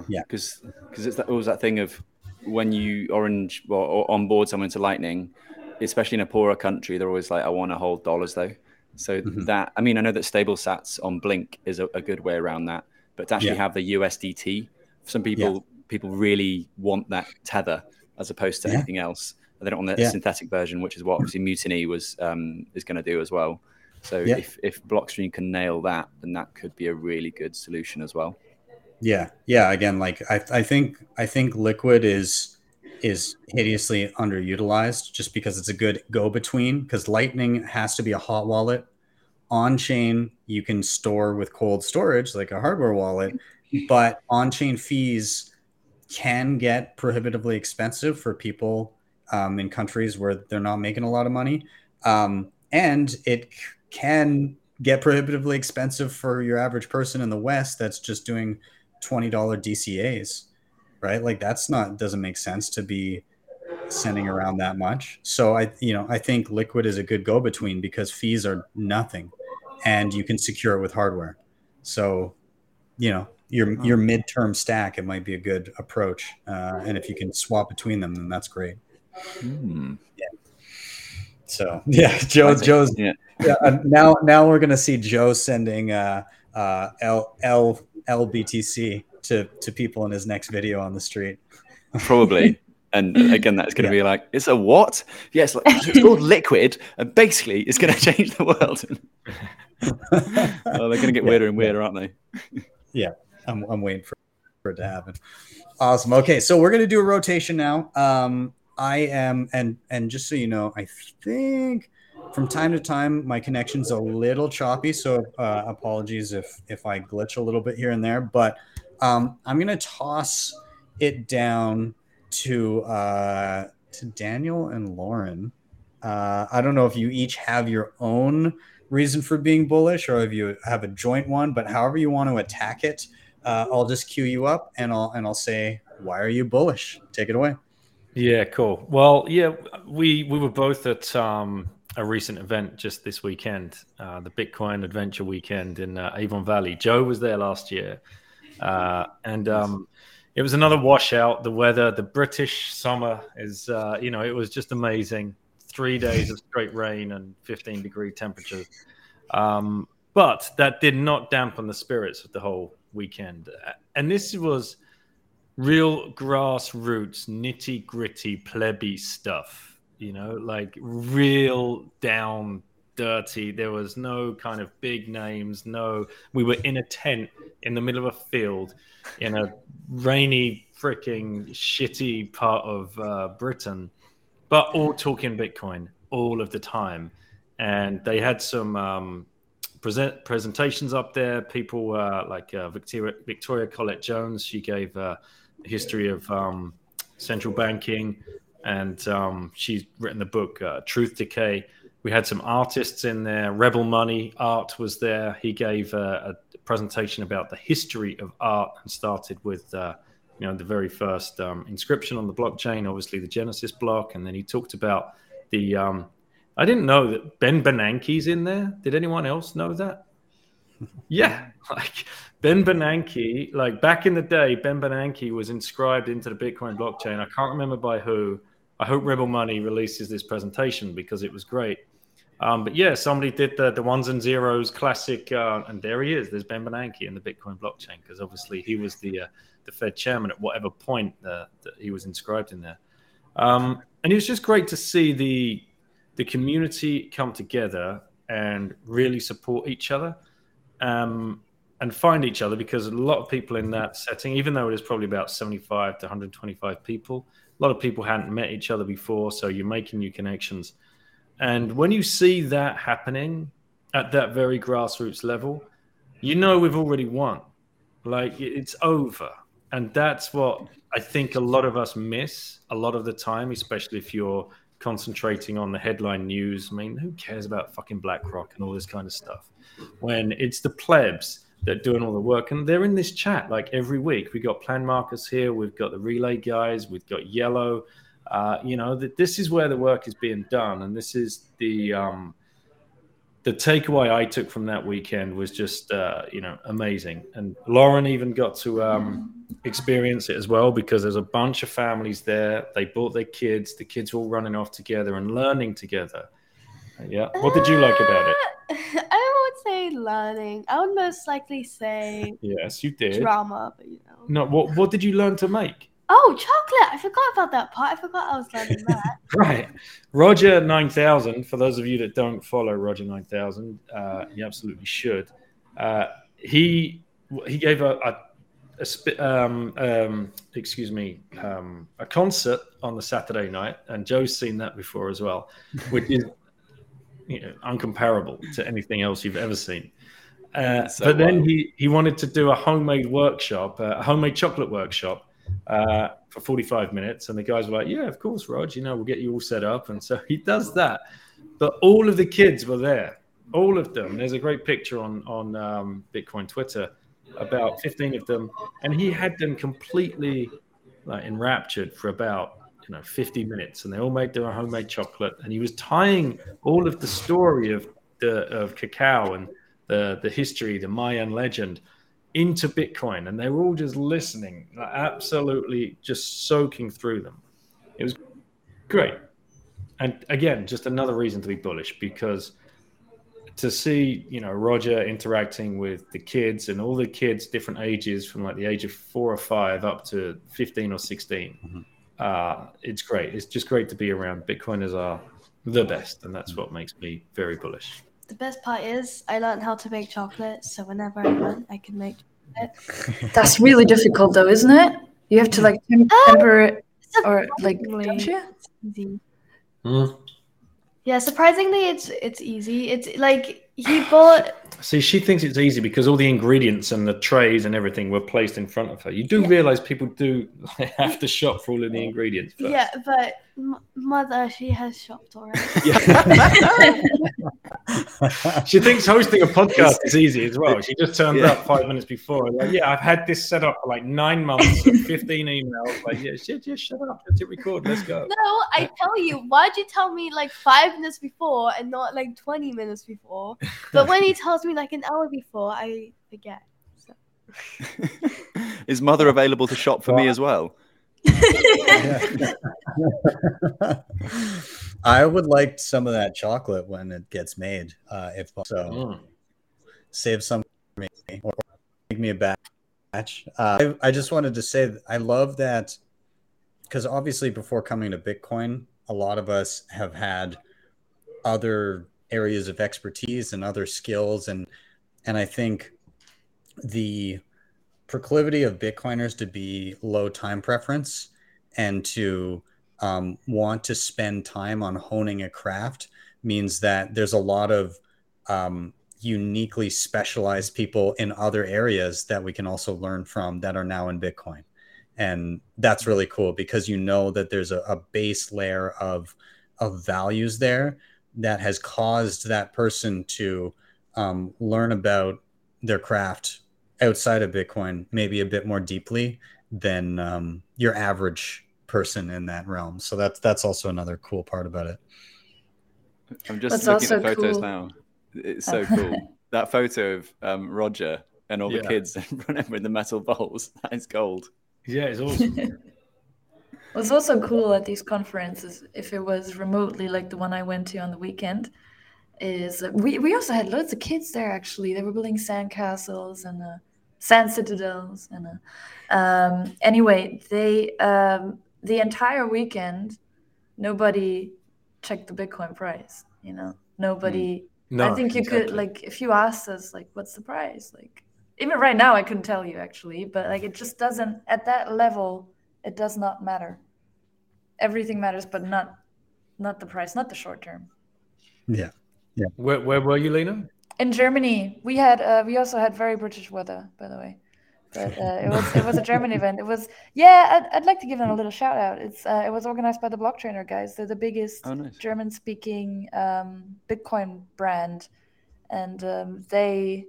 Yeah. Because because it's that always that thing of when you orange well, or onboard someone to Lightning, especially in a poorer country, they're always like, I want to hold dollars though. So Mhm. that I mean, I know that stable sats on Blink is a, a good way around that, but to actually Yeah. have the USDT, some people people really want that tether as opposed to Yeah. anything else. And they don't want the Yeah. synthetic version, which is what obviously Mutiny was um, is going to do as well. So Yeah. if if Blockstream can nail that, then that could be a really good solution as well. Yeah, yeah. Again, like I, I think I think Liquid is is hideously underutilized just because it's a good go between. Because Lightning has to be a hot wallet. On chain, you can store with cold storage like a hardware wallet, but on chain fees can get prohibitively expensive for people um, in countries where they're not making a lot of money, um, and it can get prohibitively expensive for your average person in the West that's just doing twenty dollar DCA's, right? Like that's not doesn't make sense to be sending around that much. So I, you know, I think Liquid is a good go between because fees are nothing, and you can secure it with hardware. So, you know, your your midterm stack it might be a good approach, uh, and if you can swap between them, then that's great. Hmm. So yeah, Joe, Amazing. Joe's Yeah. yeah, uh, now now we're gonna see Joe sending uh, uh, L L LBTC to to people in his next video on the street. probably. And again, that's going to be like, it's a what? Yes, like, it's called liquid, and basically, it's going to change the world. oh, they're going to get Yeah, weirder and yeah. weirder, aren't they? yeah, I'm, I'm waiting for, for it to happen. Awesome. Okay, so we're gonna do a rotation now. Um, I am, and and just so you know, I think from time to time my connection's a little choppy, so uh, apologies if if I glitch a little bit here and there. But um, I'm gonna toss it down to uh, to Daniel and Lauren. Uh, I don't know if you each have your own reason for being bullish or if you have a joint one, but however you want to attack it, uh, I'll just cue you up and I'll and I'll say, why are you bullish? Take it away. Yeah, cool. Well, yeah, we we were both at um, a recent event just this weekend, uh, the Bitcoin Adventure Weekend in uh, Avon Valley. Joe was there last year, uh, and um, it was another washout. The weather, the British summer is, uh, you know, it was just amazing. Three days of straight rain and 15 degree temperatures. Um, but that did not dampen the spirits of the whole weekend. And this was real grassroots, nitty gritty, plebby stuff, you know, like real down dirty. There was no kind of big names. No, we were in a tent in the middle of a field in a rainy, freaking shitty part of uh, Britain, but all talking Bitcoin all of the time. And they had some um, present presentations up there. People uh, like uh, Victoria, Victoria Collette Jones, she gave uh, a history of um, central banking, and um, she's written the book uh, Truth Decay. We had some artists in there. Rebel Money Art was there. He gave uh, a presentation about the history of art and started with uh, you know the very first um, inscription on the blockchain, obviously the Genesis block, and then he talked about the. Um, I didn't know that Ben Bernanke's in there. Did anyone else know that? Yeah, like Ben Bernanke, like back in the day, Ben Bernanke was inscribed into the Bitcoin blockchain. I can't remember by who. I hope Rebel Money releases this presentation because it was great. Um, but yeah, somebody did the, the ones and zeros classic, uh, and there he is. There's Ben Bernanke in the Bitcoin blockchain because obviously he was the uh, the Fed chairman at whatever point uh, that he was inscribed in there. Um, and it was just great to see the the community come together and really support each other um, and find each other because a lot of people in that setting, even though it is probably about 75 to 125 people, a lot of people hadn't met each other before. So you're making new connections. And when you see that happening at that very grassroots level, you know we've already won. Like it's over. and that's what I think a lot of us miss a lot of the time, especially if you're concentrating on the headline news. I mean, who cares about fucking BlackRock and all this kind of stuff? When it's the plebs that are doing all the work, and they're in this chat like every week. We got Plan Marcus here, we've got the Relai guys, we've got Yellow. Uh, you know that this is where the work is being done, and this is the um, the takeaway I took from that weekend was just uh, you know amazing. And Lauren even got to um, experience it as well because there's a bunch of families there. They brought their kids. The kids were all running off together and learning together. Yeah. What did you like about it? I would say learning. I would most likely say Yes, you did. drama, but you know. No, what what did you learn to make? Oh, chocolate! I forgot about that part. I forgot I was learning that. Right. Roger 9000, for those of you that don't follow Roger 9000, uh, you absolutely should. Uh, he he gave a, a, a sp- um, um, excuse me, um, a concert on the Saturday night, and Joe's seen that before as well, which is you know, uncomparable to anything else you've ever seen. Uh, So but then wild. he, he wanted to do a homemade workshop, uh, a homemade chocolate workshop uh, for 45 minutes. And the guys were like, Yeah, of course, Rog, you know, we'll get you all set up. And so he does that. But all of the kids were there, all of them. There's a great picture on, on um, Bitcoin Twitter, about 15 of them. And he had them completely like enraptured for about you know 50 minutes and they all made their homemade chocolate. And he was tying all of the story of the of cacao and the the history the mayan legend into bitcoin. And they were all just listening like, absolutely just soaking through them. It was great. And again just another reason to be bullish because to see you know roger interacting with the kids and all the kids different ages from like the age of four or five up to 15 or 16 mm-hmm. Uh, it's great it's just great to be around bitcoiners are the best and that's what makes me very bullish the best part is I learned how to make chocolate, so whenever I want, I can make chocolate. That's really difficult, though, isn't it? You have to like temper it or like, don't you? it's easy. Yeah, surprisingly, it's it's easy. It's like he bought. see she thinks it's easy because all the ingredients and the trays and everything were placed in front of her you do realize people do have to shop for all of the ingredients first. Yeah, but m- mother, she has shopped already. she thinks hosting a podcast is easy as well. She just turned Yeah. up five minutes before. Like, yeah, I've had this set up for like nine months, and 15 emails. Like, yeah, shit, yeah, shut up. Let's hit record. Let's go. No, I tell you, why'd you tell me like five minutes before and not like 20 minutes before? But when he tells me like an hour before, I forget. So. Is mother available to shop for me as well? I would like some of that chocolate when it gets made, uh, if so. Mm. Save some for me or make me a batch. Uh, I, I just wanted to say that I love that because obviously before coming to Bitcoin, a lot of us have had other areas of expertise and other skills, and and I think the proclivity of Bitcoiners to be low time preference and to um, want to spend time on honing a craft means that there's a lot of um, uniquely specialized people in other areas that we can also learn from that are now in Bitcoin. And that's really cool because you know that there's a, a base layer of, of values there that has caused that person to um, learn about their craft outside of Bitcoin maybe a bit more deeply than um, your average person in that realm. So that's that's also another cool part about it. I'm just That's looking at photos cool. now. It's so cool. that photo of um, Roger and all Yeah. the kids running with the metal bowls. That is gold. Yeah, it's awesome. What's also cool at these conferences, if it was remotely like the one I went to on the weekend, is we, we also had loads of kids there actually. They were building sandcastles and uh, sand citadels. And uh, um, anyway, they um, the entire weekend, nobody checked the Bitcoin price. You know, nobody. No, I think you could like if you asked us like, what's the price? Like even right now, I couldn't tell you actually, but like it just doesn't at that level. It does not matter. Everything matters, but not not the price, not the short term. Yeah. Yeah. Where, where were you, Lina? In Germany, we had uh, we also had very British weather, by the way. But uh, it was it was a German event. It was yeah. I'd, I'd like to give them a little shout out. It's uh, it was organized by the Blocktrainer guys. They're the biggest Oh, nice. German speaking um, Bitcoin brand, and um, they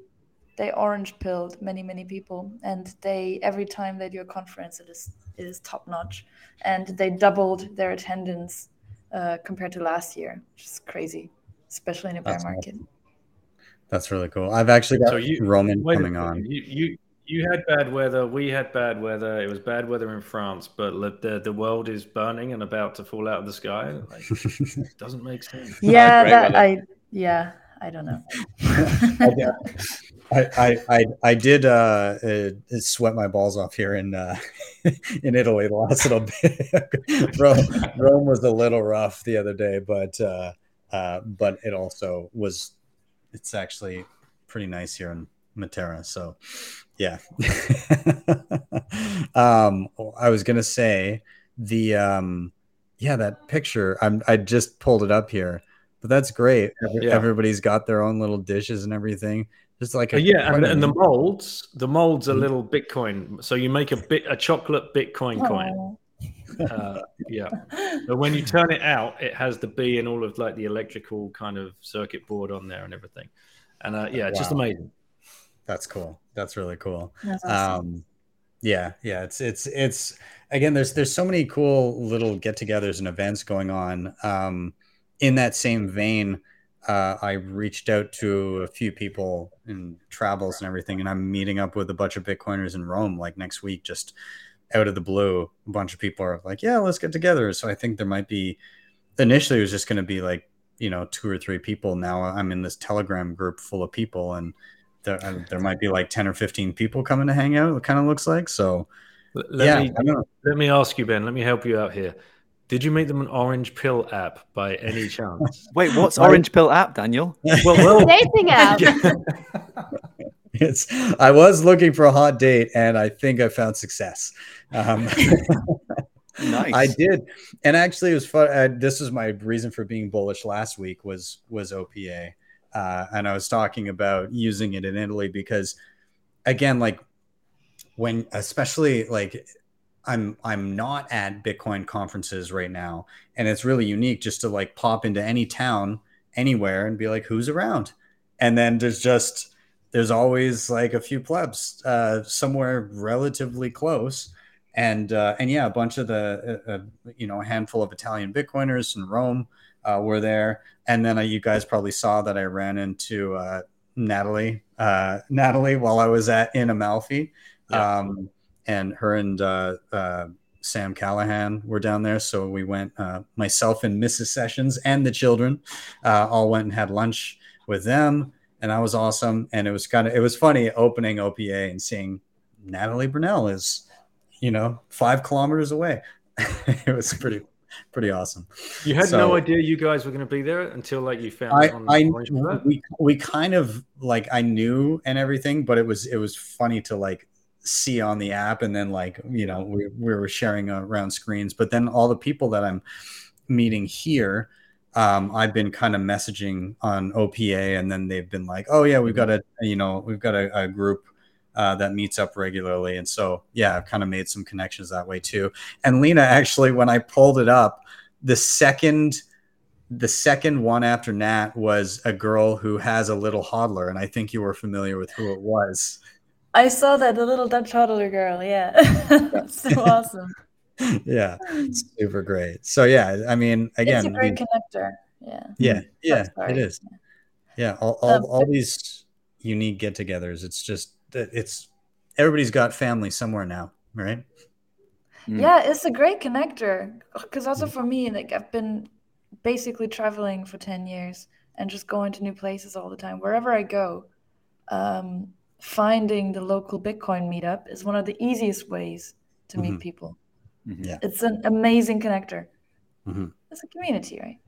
they orange pilled many many people. And they every time they do a conference, it is it is top notch. And they doubled their attendance uh, compared to last year, which is crazy, especially in a bear That's market. That's really cool. I've actually got So you- Roman Wait a coming second. on. You, you you had bad weather. We had bad weather. It was bad weather in France, but the the world is burning and about to fall out of the sky. Like, it doesn't make sense. Yeah, that weather. I yeah I don't know. I, I, I, I did uh, uh, sweat my balls off here in uh, in Italy the last little bit. Rome, Rome was a little rough the other day, but uh, uh, but it also was. It's actually pretty nice here in Matera. So, yeah. um, I was gonna say the um, yeah that picture. I'm I just pulled it up here, but that's great. Every- Yeah. Everybody's got their own little dishes and everything. Just like Uh, a, yeah, and, a and the molds, the molds are Mhm. little Bitcoin. So you make a bit a chocolate Bitcoin coin. Aw. Uh, yeah, but when you turn it out, it has the B and all of like the electrical kind of circuit board on there and everything. And uh, yeah, it's just amazing. That's cool. That's really cool. That's awesome. Um, yeah, yeah. It's it's it's again. There's there's so many cool little get-togethers and events going on. Um, in that same vein, uh, I reached out to a few people in travels and everything, and I'm meeting up with a bunch of Bitcoiners in Rome like next week, just out of the blue. A bunch of people are like, "Yeah, let's get together." So I think there might be. Initially, it was just going to be like you know two or three people. Now I'm in this Telegram group full of people, and there, uh, there might be like 10 or 15 people coming to hang out. It kind of looks like so. Let yeah, me I don't know. let me ask you, Ben. Let me help you out here. Did you make them an orange pill app by any chance? Wait, what's Orange Pill app, Daniel? well, well, Dating app. It's. I was looking for a hot date, and I think I found success. Um, Nice. I did, and actually, it was fun. Uh, this was my reason for being bullish last week was was OPA, uh, and I was talking about using it in Italy because, again, like when especially like I'm I'm not at Bitcoin conferences right now, and it's really unique just to like pop into any town anywhere and be like, who's around, and then there's just there's always like a few plebs uh, somewhere relatively close and uh, and yeah, a bunch of the uh, uh, you know a handful of Italian Bitcoiners in Rome uh, were there, and then uh, you guys probably saw that I ran into uh, Natalie uh, Natalie while I was at in Amalfi, Yeah. um, and her and uh, uh, Sam Callahan were down there, so we went uh, myself and Mrs. Sessions and the children uh, all went and had lunch with them, and that was awesome, and it was kind of it was funny opening OPA and seeing Natalie Brunell is you know, five kilometers away. it was pretty, pretty awesome. you had So- no idea you guys were going to be there until like you found I, I, we, we kind of like, I knew and everything, but it was, it was funny to like see on the app. And then like, you know, we, we were sharing around screens, but then all the people that I'm meeting here, um, I've been kind of messaging on OPA and then they've been like, oh yeah, we've got a, you know, we've got a, a group uh, that meets up regularly. And so, yeah, I've kind of made some connections that way too. And Lina, actually, when I pulled it up, the second, the second one after Nat was a girl who has a little hodler, and I think you were familiar with who it was. I saw that the little Dutch hodler girl. Yeah, That's so awesome. yeah, super great. So yeah, I mean, again, it's a great we- connector. Yeah. yeah, yeah, That's it right. Yeah, all all, Um, all these unique get-togethers. It's just that it's everybody's got family somewhere now, right? Mm. Yeah, it's a great connector. Because also for me, like I've been basically traveling for 10 years and just going to new places all the time. Wherever I go, um, finding the local Bitcoin meetup is one of the easiest ways to meet Mhm. people. Mhm. Yeah. It's an amazing connector. Mhm. It's a community, right?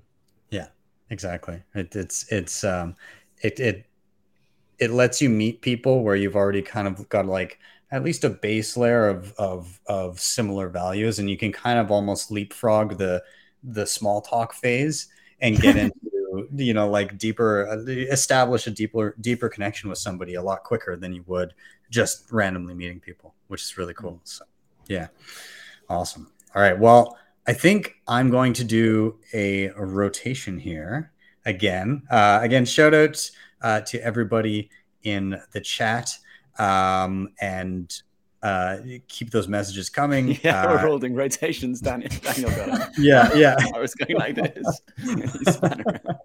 Yeah, exactly it, it's it's um it it it lets you meet people where you've already kind of got like at least a base layer of of of similar values and you can kind of almost leapfrog the the small talk phase and get into you know like deeper uh, establish a deeper deeper connection with somebody a lot quicker than you would just randomly meeting people, which is really cool. So, yeah, awesome. All right. Well, I think I'm going to do a, a rotation here again. Uh, again, shout out uh, to everybody in the chat um, and uh, keep those messages coming. Yeah, Uh, we're holding rotations, Daniel. Daniel yeah, yeah. I was going like this. He span around.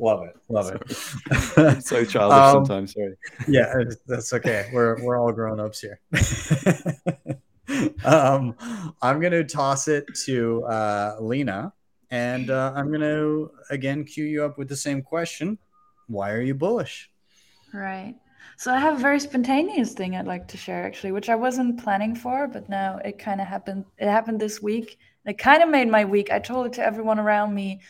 love it, love it. I'm so childish Um, sometimes. Sorry. yeah, that's okay. We're we're all grown ups here. um, I'm gonna toss it to uh, Lina, and uh, I'm gonna again cue you up with the same question. Why are you bullish? Right. So I have a very spontaneous thing I'd like to share actually, which I wasn't planning for, but now it kind of happened. It happened this week. It kind of made my week. I told it to everyone around me,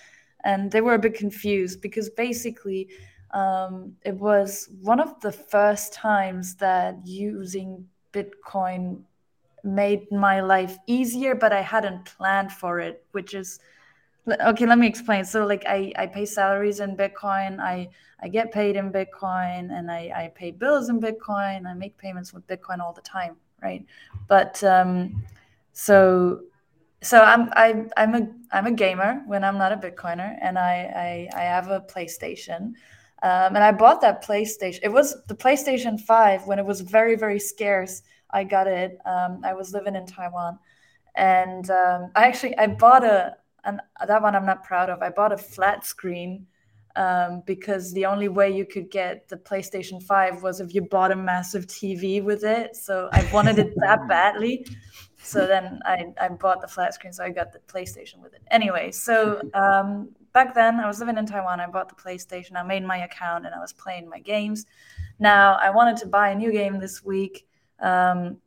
and they were a bit confused because basically, um, it was one of the first times that using Bitcoin made my life easier, but I hadn't planned for it, which is okay let me explain. So like i i pay salaries in bitcoin i i get paid in bitcoin and i i pay bills in bitcoin i make payments with bitcoin all the time right? But um so so i'm i i'm a i'm a gamer when i'm not a bitcoiner and i i, I have a playstation um, and i bought that playstation it was the playstation 5 when it was very very scarce i got it um, i was living in taiwan and um, i actually i bought a and that one I'm not proud of. I bought a flat screen um, because the only way you could get the PlayStation 5 was if you bought a massive TV with it. So I wanted it that badly. So then I, I bought the flat screen, so I got the PlayStation with it. Anyway, so um, back then I was living in Taiwan. I bought the PlayStation. I made my account and I was playing my games. Now I wanted to buy a new game this week, um,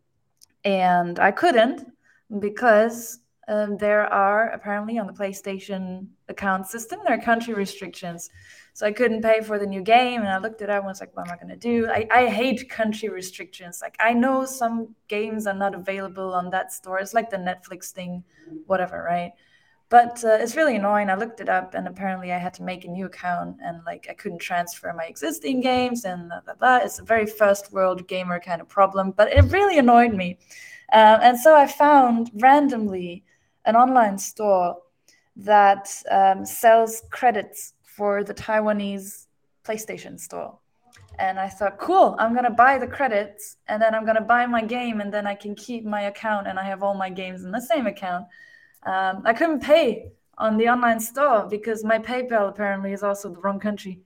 and I couldn't because um, there are apparently on the PlayStation account system there are country restrictions. So I couldn't pay for the new game, and I looked at it up and was like, "What am I gonna do?" I, I hate country restrictions. Like I know some games are not available on that store. It's like the Netflix thing, whatever, right? But uh, it's really annoying. I looked it up, and apparently I had to make a new account, and like I couldn't transfer my existing games, and blah blah blah. It's a very first world gamer kind of problem, but it really annoyed me. Uh, and so I found randomly an online store that um, sells credits for the Taiwanese PlayStation store. And I thought, cool, I'm going to buy the credits and then I'm going to buy my game and then I can keep my account and I have all my games in the same account. Um, I couldn't pay on the online store because my PayPal apparently is also the wrong country.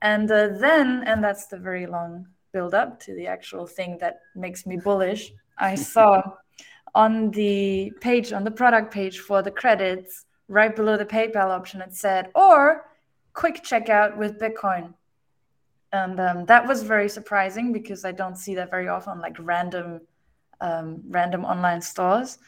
And uh, then, and that's the very long build up to the actual thing that makes me bullish, I saw on the page, on the product page for the credits, right below the PayPal option, it said, or quick checkout with Bitcoin. And um, that was very surprising because I don't see that very often, like random, um, random online stores.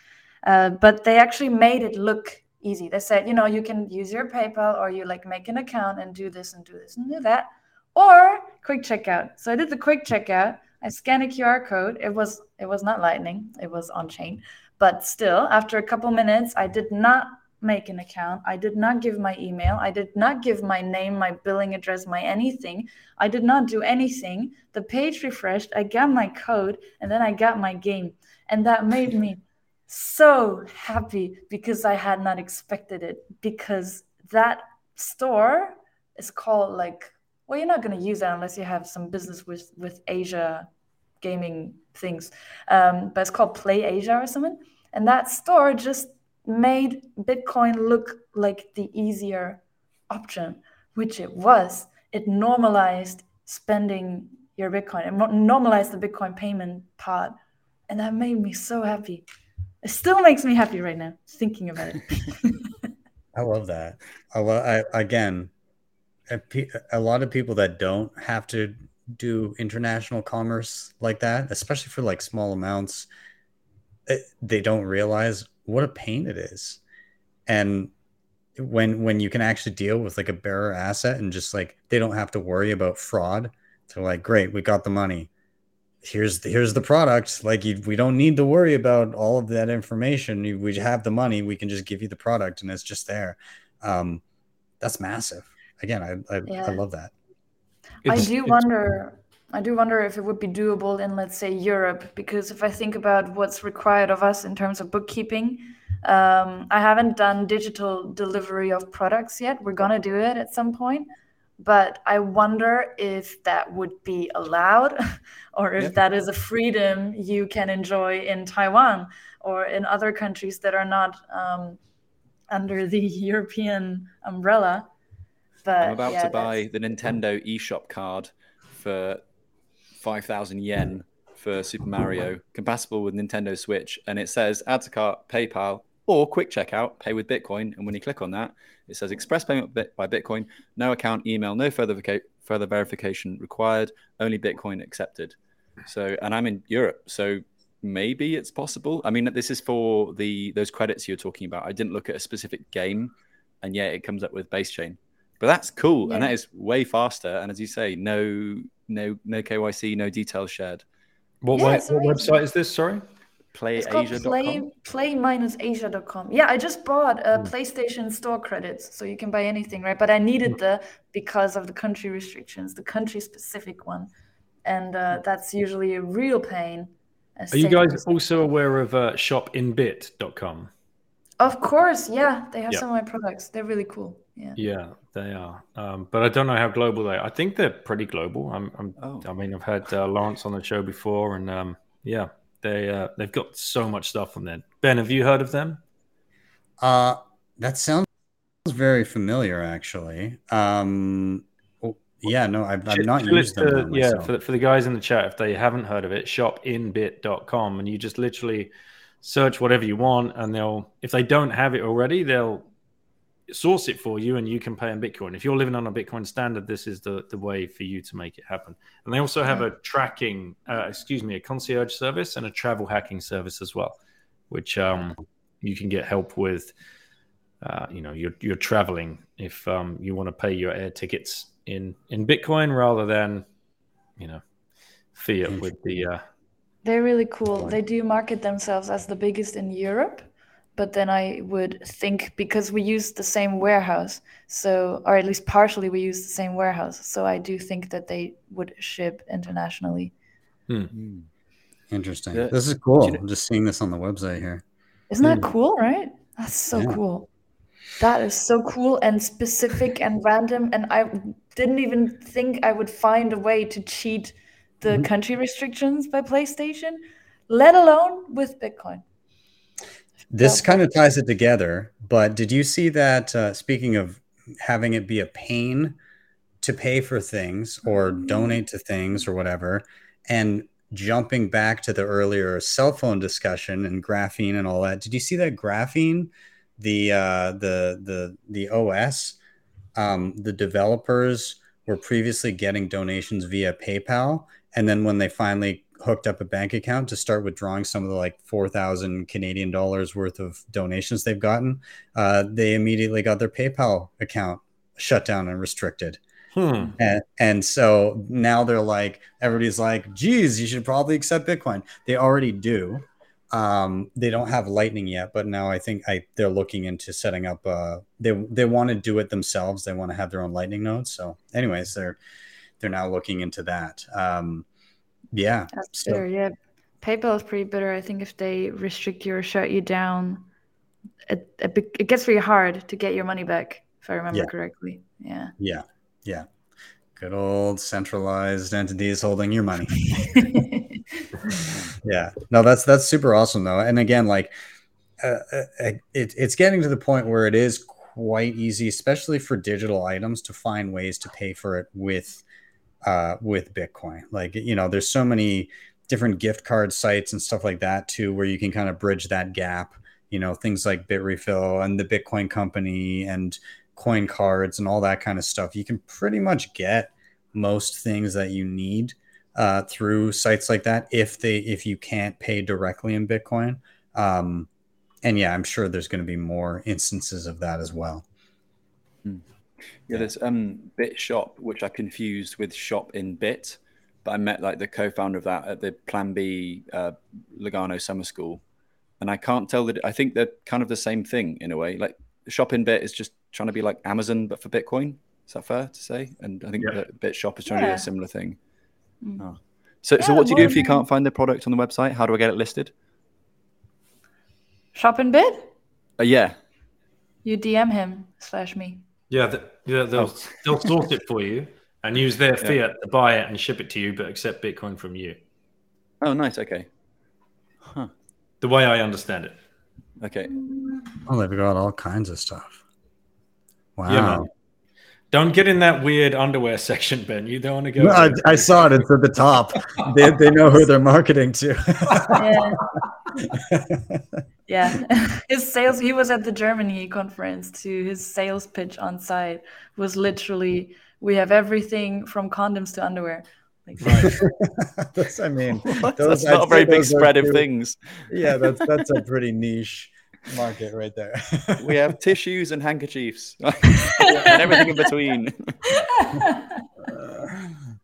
Uh, but they actually made it look easy. They said, you know, you can use your PayPal or you like make an account and do this and do this and do that, or quick checkout. So I did the quick checkout. I scanned a QR code. It was it was not Lightning. It was on chain, but still, after a couple minutes, I did not make an account. I did not give my email. I did not give my name, my billing address, my anything. I did not do anything. The page refreshed. I got my code, and then I got my game, and that made me so happy because I had not expected it. Because that store is called like well, you're not going to use that unless you have some business with with Asia gaming things. Um, but it's called Play Asia or something. And that store just made Bitcoin look like the easier option, which it was. It normalized spending your Bitcoin. It normalized the Bitcoin payment part, and that made me so happy. It still makes me happy right now thinking about it. I love that. I love. I, again, a, a lot of people that don't have to do international commerce like that, especially for like small amounts, it, they don't realize what a pain it is. And when when you can actually deal with like a bearer asset and just like they don't have to worry about fraud, they're like, great, we got the money. Here's the, here's the product. Like you, we don't need to worry about all of that information. You, we have the money. We can just give you the product, and it's just there. Um, that's massive. Again, I I, Yeah. I love that. I do wonder. I do wonder if it would be doable in, let's say, Europe, because if I think about what's required of us in terms of bookkeeping, um, I haven't done digital delivery of products yet. We're gonna do it at some point, but I wonder if that would be allowed, or if Yep. that is a freedom you can enjoy in Taiwan or in other countries that are not um, under the European umbrella. But I'm about yeah, to that's- buy the Nintendo eShop card for 5,000 yen for Super Mario, compatible with Nintendo Switch. And it says add to cart, PayPal, or quick checkout, pay with Bitcoin. And when you click on that, it says express payment by Bitcoin, no account, email, no further, verica- further verification required, only Bitcoin accepted. So, and I'm in Europe. So maybe it's possible. I mean, this is for the those credits you're talking about. I didn't look at a specific game, and yet it comes up with base chain. But that's cool, and that is way faster. And as you say, no, no, no KYC, no details shared. What, Yeah, web- what website is this? Sorry. It's called PlayAsia.com. play play-asia.com. Yeah, I just bought uh, Hmm. PlayStation Store credits, so you can buy anything, right? But I needed the because of the country restrictions, the country-specific one, and uh, that's usually a real pain. as Are you safety guys also aware of uh, shopinbit.com? Of course, yeah, they have Yeah. some of my products. They're really cool. Yeah. Yeah, they are. Um, but I don't know how global they are. I think they're pretty global. I'm, I'm, Oh. I mean, I've had uh, Lawrence on the show before, and um, yeah, they uh, they've got so much stuff on there. Ben, have you heard of them? Uh, that sounds very familiar, actually. Um, yeah, no, I've, I've not used them. to- yeah, for the, for the guys in the chat, if they haven't heard of it, shopinbit.com, and you just literally search whatever you want, and they'll, if they don't have it already, they'll source it for you, and you can pay in Bitcoin. If you're living on a Bitcoin standard, this is the, the way for you to make it happen. And they also have a tracking, uh, excuse me, a concierge service and a travel hacking service as well, which um, you can get help with. Uh, you know, you're you're traveling if um, you want to pay your air tickets in in Bitcoin rather than, you know, fiat with the. Uh, They're really cool. They do market themselves as the biggest in Europe, but then I would think because we use the same warehouse, so or at least partially we use the same warehouse, so I do think that they would ship internationally. Hmm. Hmm. Interesting. Yeah. This is cool. You know- I'm just seeing this on the website here. Isn't that hmm. cool, right? That's so Yeah. cool. That is so cool and specific and random. And I didn't even think I would find a way to cheat the mm-hmm. country restrictions by PlayStation, let alone with Bitcoin. This kind of ties it together. But did you see that? Uh, speaking of having it be a pain to pay for things or donate to things or whatever, and jumping back to the earlier cell phone discussion and graphene and all that, did you see that graphene, the uh, the the the OS, um, the developers were previously getting donations via PayPal, and then when they finally hooked up a bank account to start withdrawing some of the like 4000 canadian dollars worth of donations they've gotten uh, they immediately got their paypal account shut down and restricted. Hmm. and, and so now they're like everybody's like geez you should probably accept bitcoin. They already do. Um, they don't have lightning yet but now i think I, they're looking into setting up uh, they, they want to do it themselves. They want to have their own lightning nodes. So anyways they're they're now looking into that. Um, yeah That's so- yeah. PayPal is pretty bitter. I think if they restrict you or shut you down, it, it, it gets really hard to get your money back, if I remember Yeah. correctly. Yeah. Yeah, yeah. Good old centralized entities holding your money. yeah, no, that's that's super awesome though. And again, like, uh, uh, it, it's getting to the point where it is quite easy, especially for digital items, to find ways to pay for it with uh, with Bitcoin. Like, you know, there's so many different gift card sites and stuff like that too, where you can kind of bridge that gap. You know, things like Bitrefill and the Bitcoin Company and coin cards and all that kind of stuff. You can pretty much get most things that you need uh, through sites like that if they if you can't pay directly in Bitcoin. Um, and yeah, I'm sure there's going to be more instances of that as well. Yeah, there's um Bit Shop, which I confused with Shop in Bit, but I met like the co-founder of that at the Plan B uh, Lugano Summer School, and I can't tell that. I think they're kind of the same thing in a way. Like Shop in Bit is just trying to be like Amazon but for Bitcoin. Is that fair to say? And I think Yeah. that Bit Shop is trying to do a similar thing. Oh. So, so what do you do if you can't find the product on the website? How do I get it listed? Shop in Bit. Uh, yeah. You DM him slash me. Yeah, th- yeah, they'll Oh. they'll sort it for you and use their fiat to buy it and ship it to you, but accept Bitcoin from you. Oh, nice. Okay. Huh. The way I understand it. Okay. Oh, they've got all kinds of stuff. Wow. Yeah, man. Don't get in that weird underwear section, Ben. You don't want to go. No, I. I saw it. It's at the top. They, they know who they're marketing to. Yeah. yeah. his sales, he was at the Germany conference to his sales pitch on site was literally we have everything from condoms to underwear. Like, That's- I mean, That's those- not I'd a very big spread of two- things. Yeah, that's that's a pretty niche market right there. We have tissues and handkerchiefs and everything in between.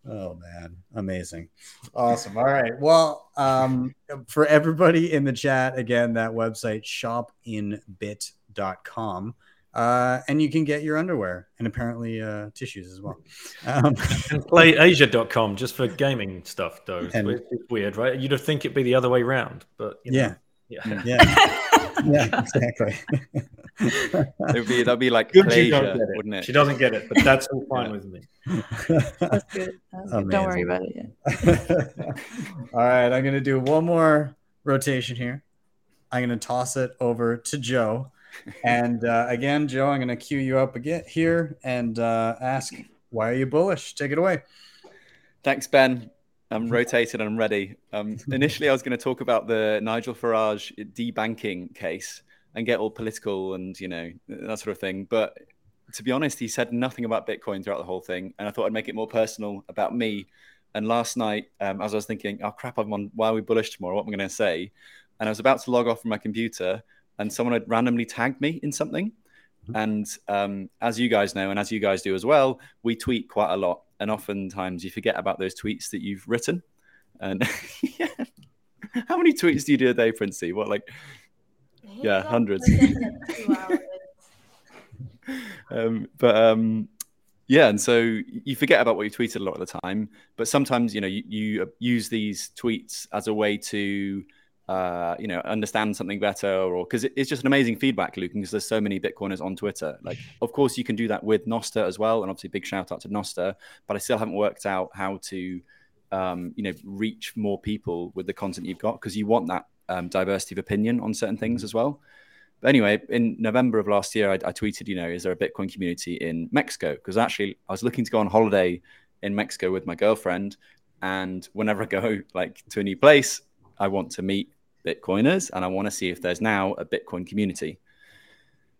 oh man, amazing, awesome. All right, well, um, for everybody in the chat, again, that website shopinbit.com. Uh, and you can get your underwear and apparently uh, tissues as well. Um, And playasia.com just for gaming stuff, though. It's And- weird- it's weird, right? You'd think it'd be the other way around, but you know, yeah, yeah. yeah, yeah, exactly. It'd be that'd be like Good pleasure, it. wouldn't it? She doesn't get it, but that's all fine Yeah. with me. That's good. That's good. Don't worry about it yet. All right, I'm gonna do one more rotation here. I'm gonna toss it over to Joe, and uh, again, Joe, I'm gonna cue you up again here and uh, ask why are you bullish? Take it away. Thanks, Ben. I'm rotated. And I'm ready. Um, initially, I was going to talk about the Nigel Farage debanking case and get all political and you know that sort of thing. But to be honest, he said nothing about Bitcoin throughout the whole thing, and I thought I'd make it more personal about me. And last night, um, as I was thinking, "Oh crap, I'm on. Why are we bullish tomorrow? What am I going to say?" And I was about to log off from my computer, and someone had randomly tagged me in something. And um, as you guys know, and as you guys do as well, we tweet quite a lot, and oftentimes you forget about those tweets that you've written. And yeah. how many tweets do you do a day, Princey? What like? Yeah, hundreds. um, but um, yeah, and so you forget about what you tweeted a lot of the time. But sometimes you know you, you use these tweets as a way to uh, you know understand something better, or because it, it's just an amazing feedback loop. Because there's so many Bitcoiners on Twitter. Like, of course, you can do that with Nostr as well, and obviously, big shout out to Nostr. But I still haven't worked out how to um, you know reach more people with the content you've got because you want that um, diversity of opinion on certain things as well. But anyway, in November of last year, I, I tweeted, you know, is there a Bitcoin community in Mexico? Because actually, I was looking to go on holiday in Mexico with my girlfriend, and whenever I go like to a new place, I want to meet Bitcoiners and I want to see if there's now a Bitcoin community.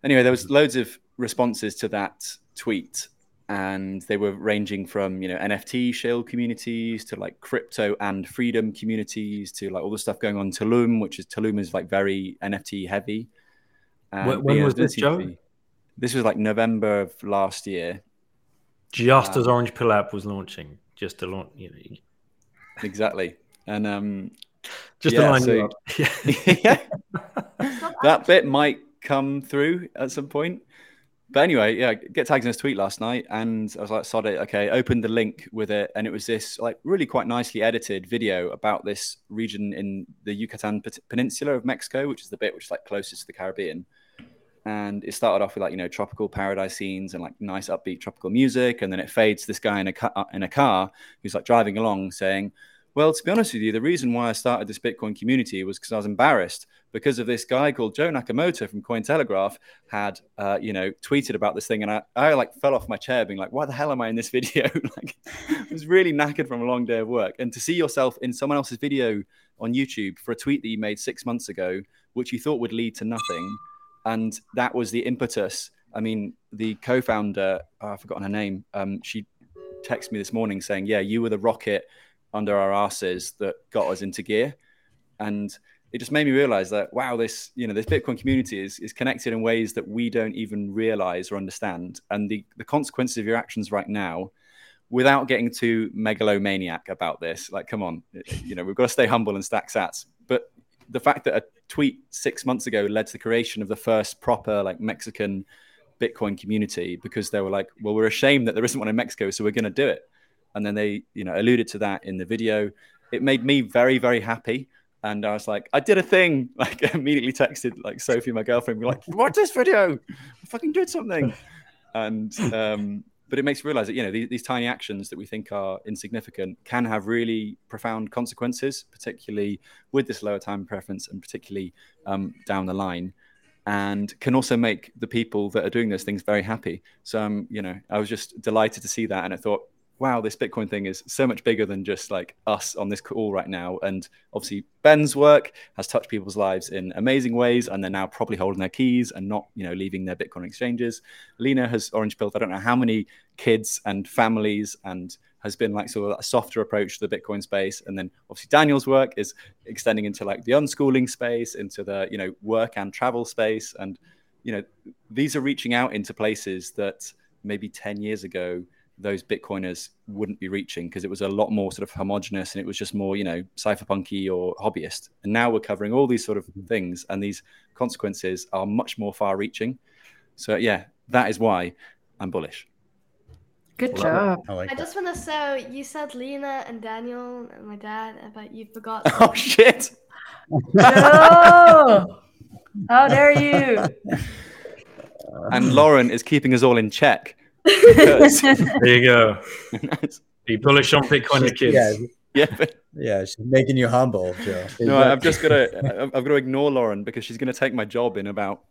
Anyway, there was loads of responses to that tweet, and they were ranging from you know NFT shill communities to like crypto and freedom communities to like all the stuff going on in Tulum, which is Tulum is like very NFT heavy. And, When- when was this, Joe? This was like November of last year. Just Um, as Orange Pill app was launching, just to launch, you know, Exactly. And um, just Yeah, line so-. Yeah. yeah. that bit might come through at some point. But anyway, yeah, get tagged in this tweet last night, and I was like, "Sod it." Okay, opened the link with it, and it was this like really quite nicely edited video about this region in the Yucatan Peninsula of Mexico, which is the bit which is like closest to the Caribbean. And it started off with like you know tropical paradise scenes and like nice upbeat tropical music, and then it fades to this guy in a car, in a car who's like driving along saying, well, to be honest with you, the reason why I started this Bitcoin community was because I was embarrassed because of this guy called Joe Nakamoto from Cointelegraph had, uh, you know, tweeted about this thing, and I, I like fell off my chair, being like, "Why the hell am I in this video?" like, I was really knackered from a long day of work, and to see yourself in someone else's video on YouTube for a tweet that you made six months ago, which you thought would lead to nothing, and that was the impetus. I mean, the co-founder, oh, I've forgotten her name. Um, she texted me this morning saying, "Yeah, you were the rocket." Under our asses that got us into gear. And it just made me realize that wow, this you know this Bitcoin community is is connected in ways that we don't even realize or understand. And the the consequences of your actions right now, without getting too megalomaniac about this, like come on, you know we've got to stay humble and stack sats. But the fact that a tweet six months ago led to the creation of the first proper like Mexican Bitcoin community because they were like, well, we're ashamed that there isn't one in Mexico, so we're going to do it and then they you know alluded to that in the video. It made me very very happy. And I was like, I did a thing. Like, immediately texted like Sophie, my girlfriend, be like, watch this video. I fucking did something. And um, but it makes me realize that you know these, these, tiny actions that we think are insignificant can have really profound consequences, particularly with this lower time preference and particularly um, down the line, and can also make the people that are doing those things very happy. So um, you know, I was just delighted to see that, and I thought, wow, this Bitcoin thing is so much bigger than just like us on this call right now. And obviously, Ben's work has touched people's lives in amazing ways, and they're now probably holding their keys and not, you know, leaving their Bitcoin exchanges. Lina has orange pilled I don't know how many kids and families and has been like sort of a softer approach to the Bitcoin space. And then obviously Daniel's work is extending into like the unschooling space, into the, you know, work and travel space. And, you know, these are reaching out into places that maybe 10 years ago those Bitcoiners wouldn't be reaching because it was a lot more sort of homogenous and it was just more, you know, cypherpunky or hobbyist. And now we're covering all these sort of mm-hmm. things, and these consequences are much more far reaching. So, yeah, that is why I'm bullish. Good job. I, like I just want to say you said Lina and Daniel and my dad, but you forgot. Oh, shit. no! How dare you? And Lauren is keeping us all in check there you go. nice. Be bullish on Bitcoin, kids. Yeah. Yeah, yeah, she's making you humble, Joe. No, I've just got to. I've got to ignore Lauren because she's going to take my job in about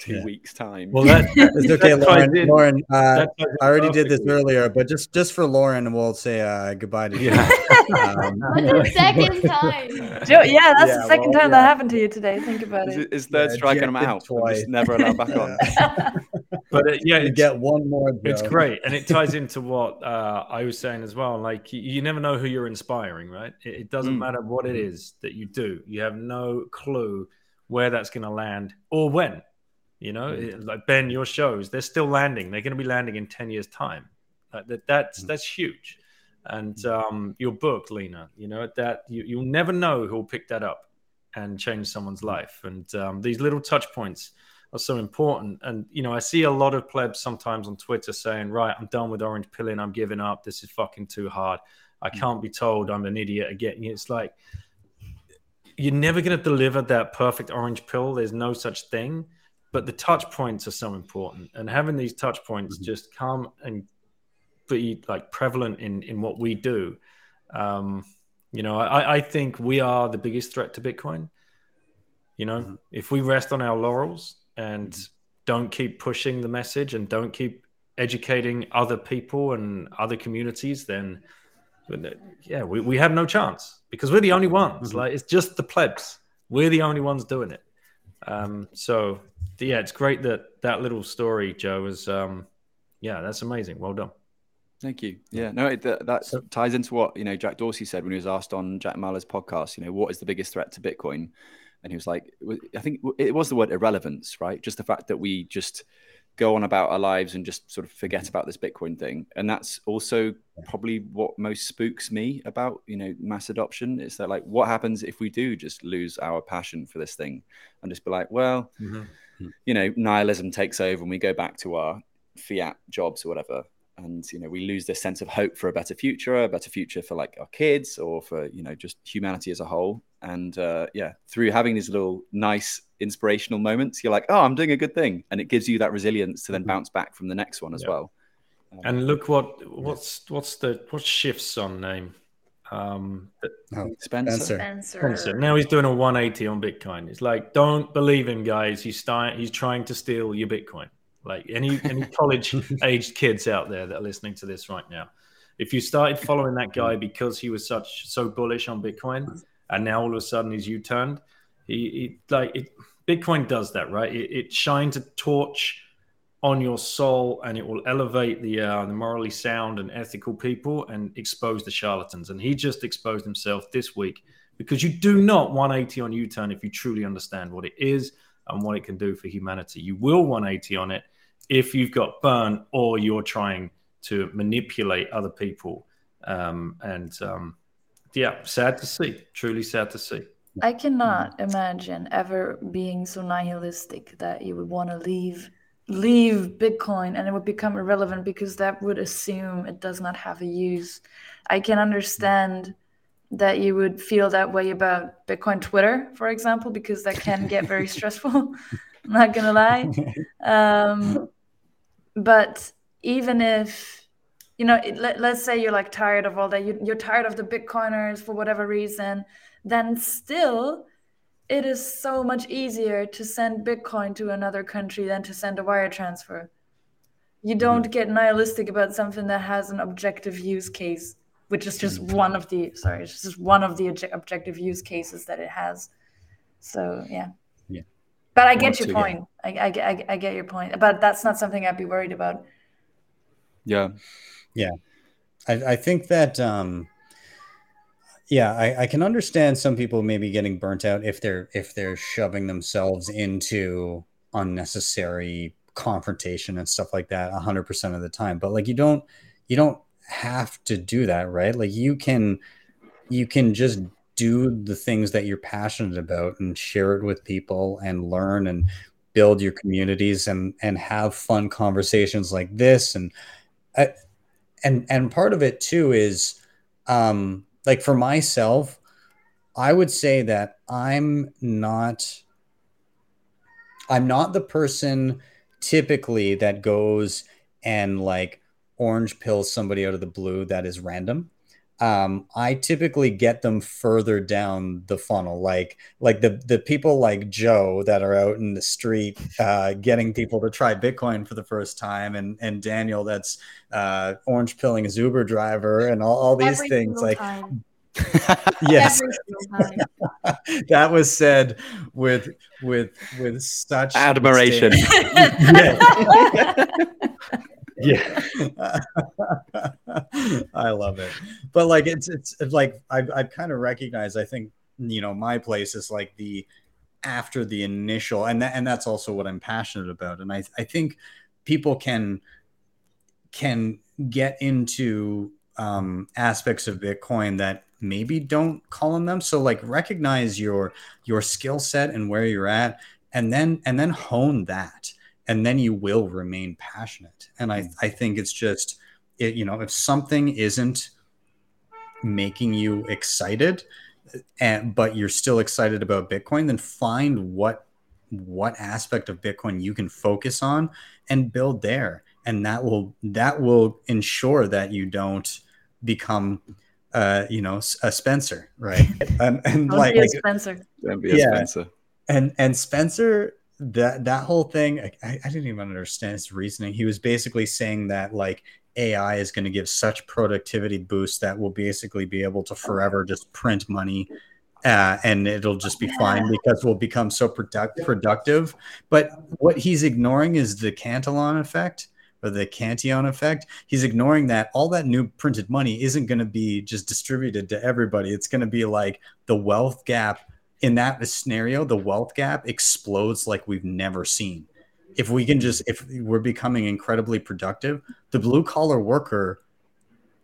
two yeah. weeks time. Well, that, it's okay, Lauren. Lauren, uh, I already did this earlier, but just just for Lauren, we'll say uh, goodbye to you. Yeah. um, second time. Joe, yeah, that's yeah, the second well, time that happened to you today. Think about it. Is third striking them out? Twice. never allowed back on. but uh, yeah, you get one more. Joe. It's great, and it ties into what uh, I was saying as well. Like you, you, never know who you're inspiring, right? It, it doesn't mm. matter what it is that you do. You have no clue where that's going to land or when you know, mm. like Ben, your shows, they're still landing. They're going to be landing in 10 years' time. that, that's, mm. that's huge. And mm. um, your book, Lina, you know, that you, you'll never know who'll pick that up and change someone's life. And um, these little touch points are so important. And, you know, I see a lot of plebs sometimes on Twitter saying, right, I'm done with orange pilling. I'm giving up. This is fucking too hard. I can't be told I'm an idiot again. It's like, you're never going to deliver that perfect orange pill. There's no such thing but the touch points are so important and having these touch points mm-hmm. just come and be like prevalent in in what we do um you know i i think we are the biggest threat to bitcoin you know mm-hmm. if we rest on our laurels and mm-hmm. don't keep pushing the message and don't keep educating other people and other communities then yeah we, we have no chance because we're the only ones mm-hmm. like it's just the plebs we're the only ones doing it um, so yeah, it's great that that little story, Joe, is um, yeah, that's amazing. Well done. Thank you. Yeah, no, it, that, that ties into what you know Jack Dorsey said when he was asked on Jack Mallers' podcast. You know, what is the biggest threat to Bitcoin? And he was like, I think it was the word irrelevance, right? Just the fact that we just go on about our lives and just sort of forget about this Bitcoin thing. And that's also probably what most spooks me about, you know, mass adoption. Is that like, what happens if we do just lose our passion for this thing and just be like, well, mm-hmm. you know, nihilism takes over and we go back to our fiat jobs or whatever and you know we lose this sense of hope for a better future a better future for like our kids or for you know just humanity as a whole and uh, yeah through having these little nice inspirational moments you're like oh i'm doing a good thing and it gives you that resilience to then mm-hmm. bounce back from the next one as yeah. well um, and look what what's what's the what's Schiff's son name um oh, Spencer. Spencer. Spencer. Now he's doing a 180 on Bitcoin. It's like, don't believe him, guys. He's starting. He's trying to steal your Bitcoin. Like any any college aged kids out there that are listening to this right now, if you started following that guy because he was such so bullish on Bitcoin, and now all of a sudden he's U turned, he, he, like it, Bitcoin does that, right? It, it, shines a torch on your soul, and it will elevate the uh, the morally sound and ethical people and expose the charlatans. And he just exposed himself this week because you do not 180 on U turn if you truly understand what it is and what it can do for humanity. You will 180 on it if you've got burn or you're trying to manipulate other people. Um, and um, yeah, sad to see. Truly sad to see. I cannot imagine ever being so nihilistic that you would want to leave leave Bitcoin and it would become irrelevant because that would assume it does not have a use. I can understand that you would feel that way about Bitcoin Twitter, for example, because that can get very stressful. I'm not gonna lie. Um, but even if you know, it, let, us say you're like tired of all that, you, you're tired of the Bitcoiners for whatever reason, then still it is so much easier to send Bitcoin to another country than to send a wire transfer. You mm-hmm. don't get nihilistic about something that has an objective use case, which is just mm-hmm. one of the sorry, it's just one of the objective use cases that it has. So yeah. Yeah. But I get your point. I, I, I, I get your point. But that's not something I'd be worried about. Yeah. Yeah. I, I think that um yeah I, I can understand some people maybe getting burnt out if they're if they're shoving themselves into unnecessary confrontation and stuff like that 100% of the time but like you don't you don't have to do that right? Like you can you can just do the things that you're passionate about and share it with people and learn and build your communities and and have fun conversations like this and uh, and and part of it too is um like for myself, I would say that I'm not I'm not the person typically that goes and like orange pills somebody out of the blue that is random. Um, I typically get them further down the funnel, like like the the people like Joe that are out in the street uh, getting people to try Bitcoin for the first time, and and Daniel that's uh, orange pilling his Uber driver, and all, all these Every things. Like, yes, that was said with with with such admiration. yeah, I love it. But like, it's it's like I've I've kind of recognized. I think you know my place is like the after the initial, and that and that's also what I'm passionate about. And I I think people can can get into um, aspects of Bitcoin that maybe don't call on them. So like recognize your your skill set and where you're at, and then and then hone that, and then you will remain passionate. And I I think it's just it, you know if something isn't making you excited and but you're still excited about bitcoin then find what what aspect of bitcoin you can focus on and build there. And that will that will ensure that you don't become uh you know a spencer right? And, and like, like spencer. Yeah. Spencer. and and spencer that that whole thing I, I didn't even understand his reasoning. He was basically saying that like ai is going to give such productivity boost that we'll basically be able to forever just print money uh, and it'll just be fine because we'll become so product- productive. But what he's ignoring is the cantillon effect or the Cantillon effect, he's ignoring that all that new printed money isn't going to be just distributed to everybody. It's going to be like the wealth gap in that scenario, the wealth gap explodes like we've never seen. If we can just, if we're becoming incredibly productive, the blue collar worker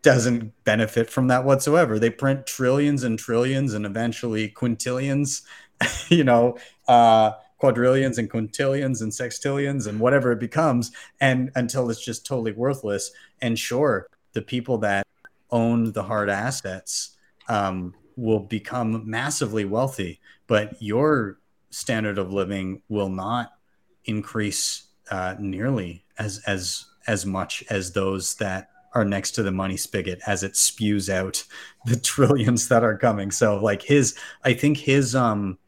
doesn't benefit from that whatsoever. They print trillions and trillions and eventually quintillions, you know, uh, quadrillions and quintillions and sextillions and whatever it becomes and until it's just totally worthless and sure the people that own the hard assets um, will become massively wealthy but your standard of living will not increase uh, nearly as as as much as those that are next to the money spigot as it spews out the trillions that are coming. So like his i think his um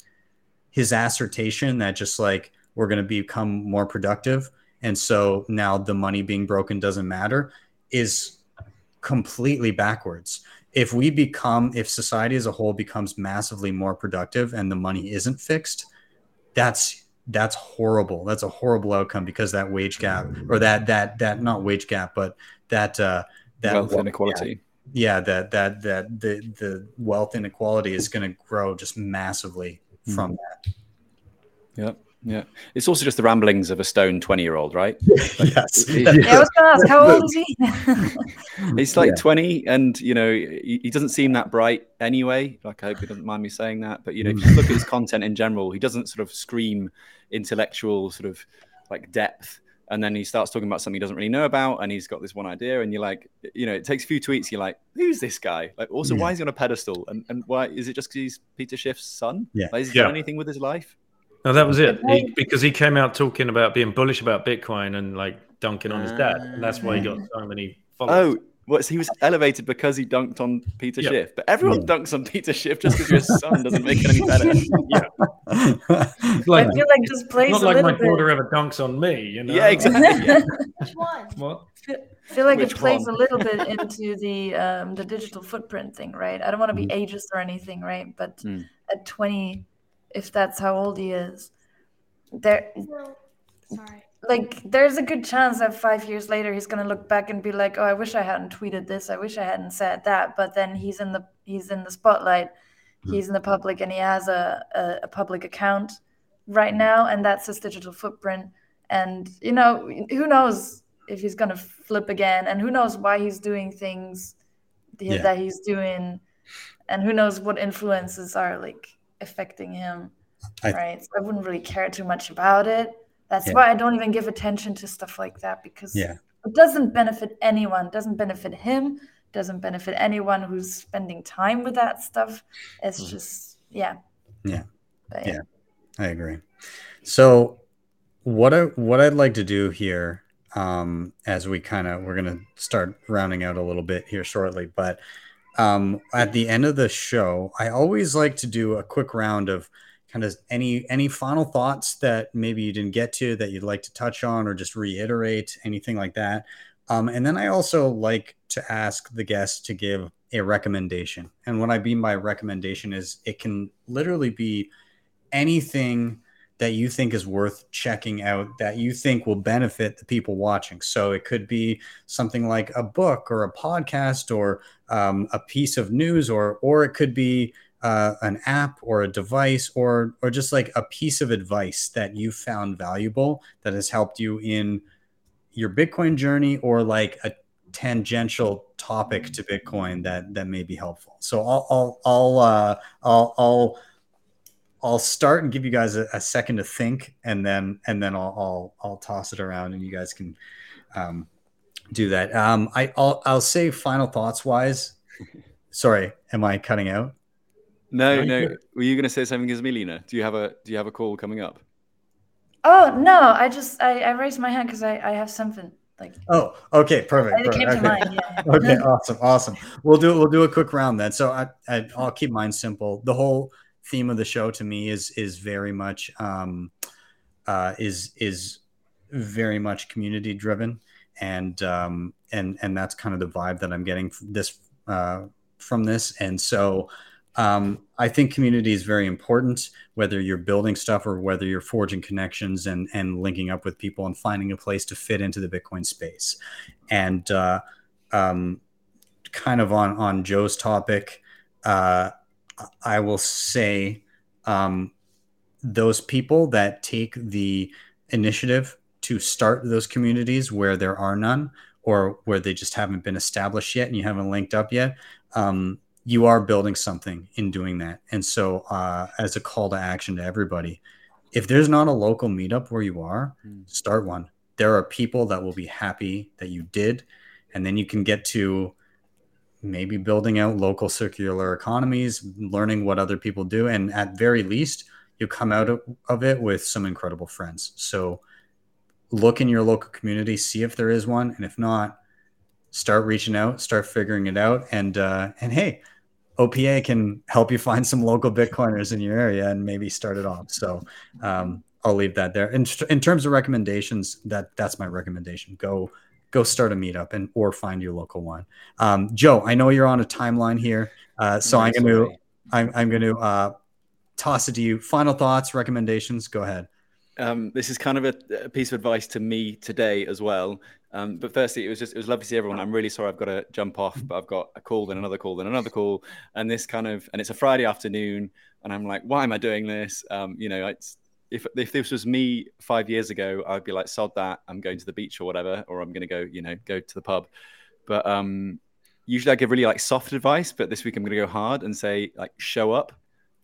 his assertion that just like we're going to become more productive and so now the money being broken doesn't matter is completely backwards if we become if society as a whole becomes massively more productive and the money isn't fixed that's that's horrible that's a horrible outcome because that wage gap or that that that not wage gap but that uh that wealth inequality yeah that that that the the wealth inequality is going to grow just massively from mm. that. Yeah. Yeah, it's also just the ramblings of a stone twenty-year-old, right? yes. yeah, I was going to ask, how old is he? He's like yeah. twenty, and you know, he, he, doesn't seem that bright anyway. Like, I hope he doesn't mind me saying that. But you know, if you look at his mm. content in general, he doesn't sort of scream intellectual sort of like depth and then he starts talking about something he doesn't really know about, and he's got this one idea, and you're like, you know, it takes a few tweets. You're like, who's this guy? Like, also, Yeah. why is he on a pedestal? And and why is it just because he's Peter Schiff's son? Yeah. like, has he Yeah. done anything with his life? No, that was it. He, because he came out talking about being bullish about Bitcoin and like dunking on his dad, and that's why he got so many followers. Oh, what? So he was elevated because he dunked on Peter Yeah. Schiff, but everyone Yeah. dunks on Peter Schiff just because you're his son doesn't make it any better. like, I feel like this plays not a like little my bit. daughter ever dunks on me, you know? Yeah, exactly. Yeah. Which one? What? I feel like Which it plays one? a little bit into the um, the digital footprint thing, right? I don't want to be ageist or anything, right? But Mm. at 20, if that's how old he is, there Sorry. like there's a good chance that five years later he's gonna look back and be like, "Oh, I wish I hadn't tweeted this. I wish I hadn't said that." But then he's in the he's in the spotlight, hmm. he's in the public, and he has a, a, a public account right hmm. now, and that's his digital footprint. And you know, who knows if he's gonna flip again, and who knows why he's doing things Yeah. that he's doing, and who knows what influences are like affecting him I- right? So I wouldn't really care too much about it. That's Yeah. why I don't even give attention to stuff like that because Yeah. it doesn't benefit anyone. Doesn't benefit him. Doesn't benefit anyone who's spending time with that stuff. It's just yeah. Mm-hmm. Yeah. Yeah. I agree. So what I what I'd like to do here, um, as we kind of we're gonna start rounding out a little bit here shortly, but um, at the end of the show, I always like to do a quick round of kind of any any final thoughts that maybe you didn't get to that you'd like to touch on or just reiterate anything like that. Um, and then I also like to ask the guest to give a recommendation. And what I mean by recommendation is it can literally be anything that you think is worth checking out that you think will benefit the people watching. So it could be something like a book or a podcast or um, a piece of news, or or it could be uh, an app or a device or or just like a piece of advice that you found valuable that has helped you in your Bitcoin journey or like a tangential topic to Bitcoin that that may be helpful. So I'll I'll I'll uh, I'll, I'll I'll start and give you guys a, a second to think, and then and then I'll, I'll I'll toss it around, and you guys can um, do that. Um, I I'll I'll say final thoughts wise. Sorry, am I cutting out? No, No, no. Were you going to say something, Ismelina? Do you have a Do you have a call coming up? Oh no! I just I, I raised my hand because I, I have something like Oh, okay, perfect. it came perfect. to mind. Yeah. okay awesome awesome we'll do we'll do a quick round then so I, I i'll keep mine simple the whole theme of the show to me is is very much um uh is is very much community driven and um and and that's kind of the vibe that i'm getting this uh from this and so um, I think community is very important, whether you're building stuff or whether you're forging connections and, and linking up with people and finding a place to fit into the Bitcoin space. And uh, um, kind of on, on Joe's topic, uh, I will say um, those people that take the initiative to start those communities where there are none or where they just haven't been established yet and you haven't linked up yet. Um, you are building something in doing that. And so, uh, as a call to action to everybody, if there's not a local meetup where you are, Mm. start one. There are people that will be happy that you did. And then you can get to maybe building out local circular economies, learning what other people do. And at very least, you'll come out of, of it with some incredible friends. So, look in your local community, see if there is one. And if not, start reaching out, start figuring it out. And, uh, and hey, OPA can help you find some local Bitcoiners in your area and maybe start it off. So um, I'll leave that there. In, in terms of recommendations, that that's my recommendation. Go go start a meetup and or find your local one. Um, Joe, I know you're on a timeline here, uh, so I'm going to. I'm, I'm going to uh, toss it to you. Final thoughts, recommendations. Go ahead. Um, this is kind of a, a piece of advice to me today as well. Um, but firstly, it was just it was lovely to see everyone. I'm really sorry I've got to jump off, but I've got a call, then another call, then another call, and this kind of and it's a Friday afternoon, and I'm like, why am I doing this? Um, you know, it's if if this was me five years ago, I'd be like, sod that, I'm going to the beach or whatever, or I'm going to go, you know, go to the pub. But um, usually I give really like soft advice, but this week I'm going to go hard and say like, show up,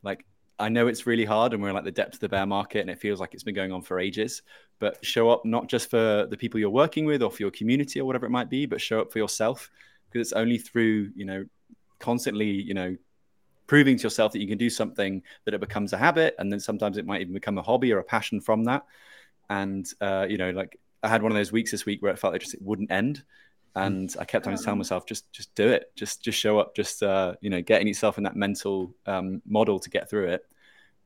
like I know it's really hard and we're in like the depths of the bear market and it feels like it's been going on for ages. but show up not just for the people you're working with or for your community or whatever it might be, but show up for yourself because it's only through you know constantly you know proving to yourself that you can do something that it becomes a habit and then sometimes it might even become a hobby or a passion from that. And uh, you know like i had one of those weeks this week where it felt like just it wouldn't end. And i kept on telling myself just just do it. Just just show up. Just uh, you know getting yourself in that mental um, model to get through it.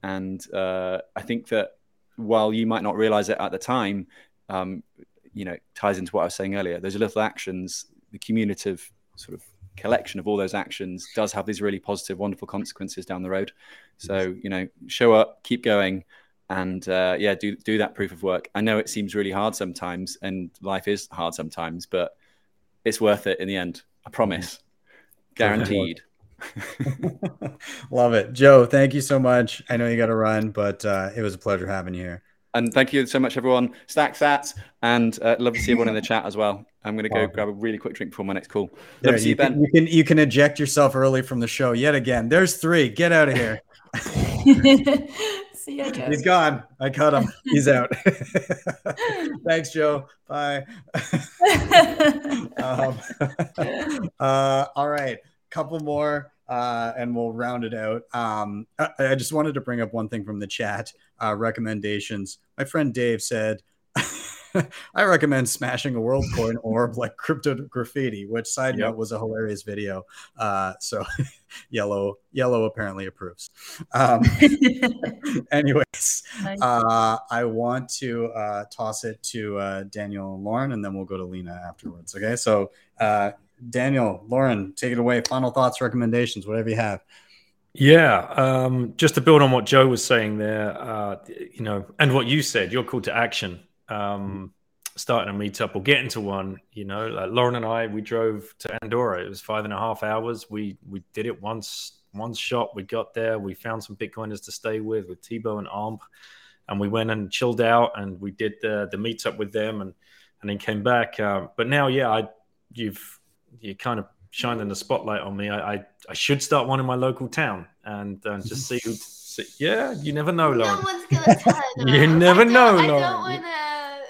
And uh, i think that while you might not realize it at the time um, you know ties into what i was saying earlier those little actions the cumulative sort of collection of all those actions does have these really positive, wonderful consequences down the road. So you know, show up, keep going, and uh, yeah, do do that proof of work. I know it seems really hard sometimes, and life is hard sometimes, but it's worth it in the end. I promise, guaranteed. Love it, Joe. Thank you so much. I know you got to run, but uh, it was a pleasure having you here. And thank you so much, everyone. Stack sats, and uh, love to see everyone in the chat as well. I'm going to go grab a really quick drink before my next call. Love There, to see you, you, Ben. can, you can you can eject yourself early from the show yet again. There's three. Get out of here. See ya, Joe. He's gone. I cut him. He's out. Thanks, Joe. Bye. um, uh, all right, couple more, uh, and we'll round it out. Um, I, I just wanted to bring up one thing from the chat. Uh, recommendations. My friend Dave said. I recommend smashing a world coin orb like crypto graffiti, which side Yep. note was a hilarious video. Uh, so yellow, yellow apparently approves. Um, anyways, uh, I want to uh, toss it to uh, Daniel and Lauren, and then we'll go to Lina afterwards. Okay, so uh, Daniel, Lauren, take it away. Final thoughts, recommendations, whatever you have. Yeah, um, just to build on what Joe was saying there, uh, you know, and what you said, your call to action, um, starting a meetup or getting to one. You know, like Lauren and I, we drove to Andorra. It was five and a half hours. We we did it once one shot. We got there. We found some Bitcoiners to stay with, with Tebow and Amp, and we went and chilled out and we did the the meetup with them and and then came back. Um, but now, yeah, I you've you kind of shining the spotlight on me. I, I, I should start one in my local town and uh, just see who. See, yeah, you never know, No Lauren. one's gonna tell them. You I never don't- know, I Lauren. don't wanna.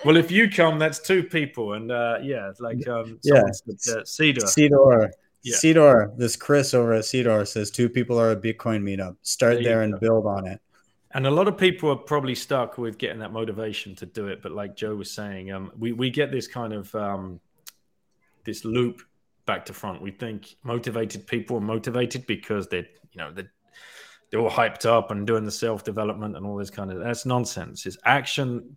Well, if you come, that's two people, and uh, yeah, like um, Yeah. said, uh, Cedar. Cedar. Yeah. Cedar, this Chris over at Cedar says two people are a Bitcoin meetup. Start There there and go. build on it. And a lot of people are probably stuck with getting that motivation to do it. But like Joe was saying, um, we we get this kind of um, this loop back to front. We think motivated people are motivated because they're you know they're they're all hyped up and doing the self development and all this kind of that's nonsense. It's action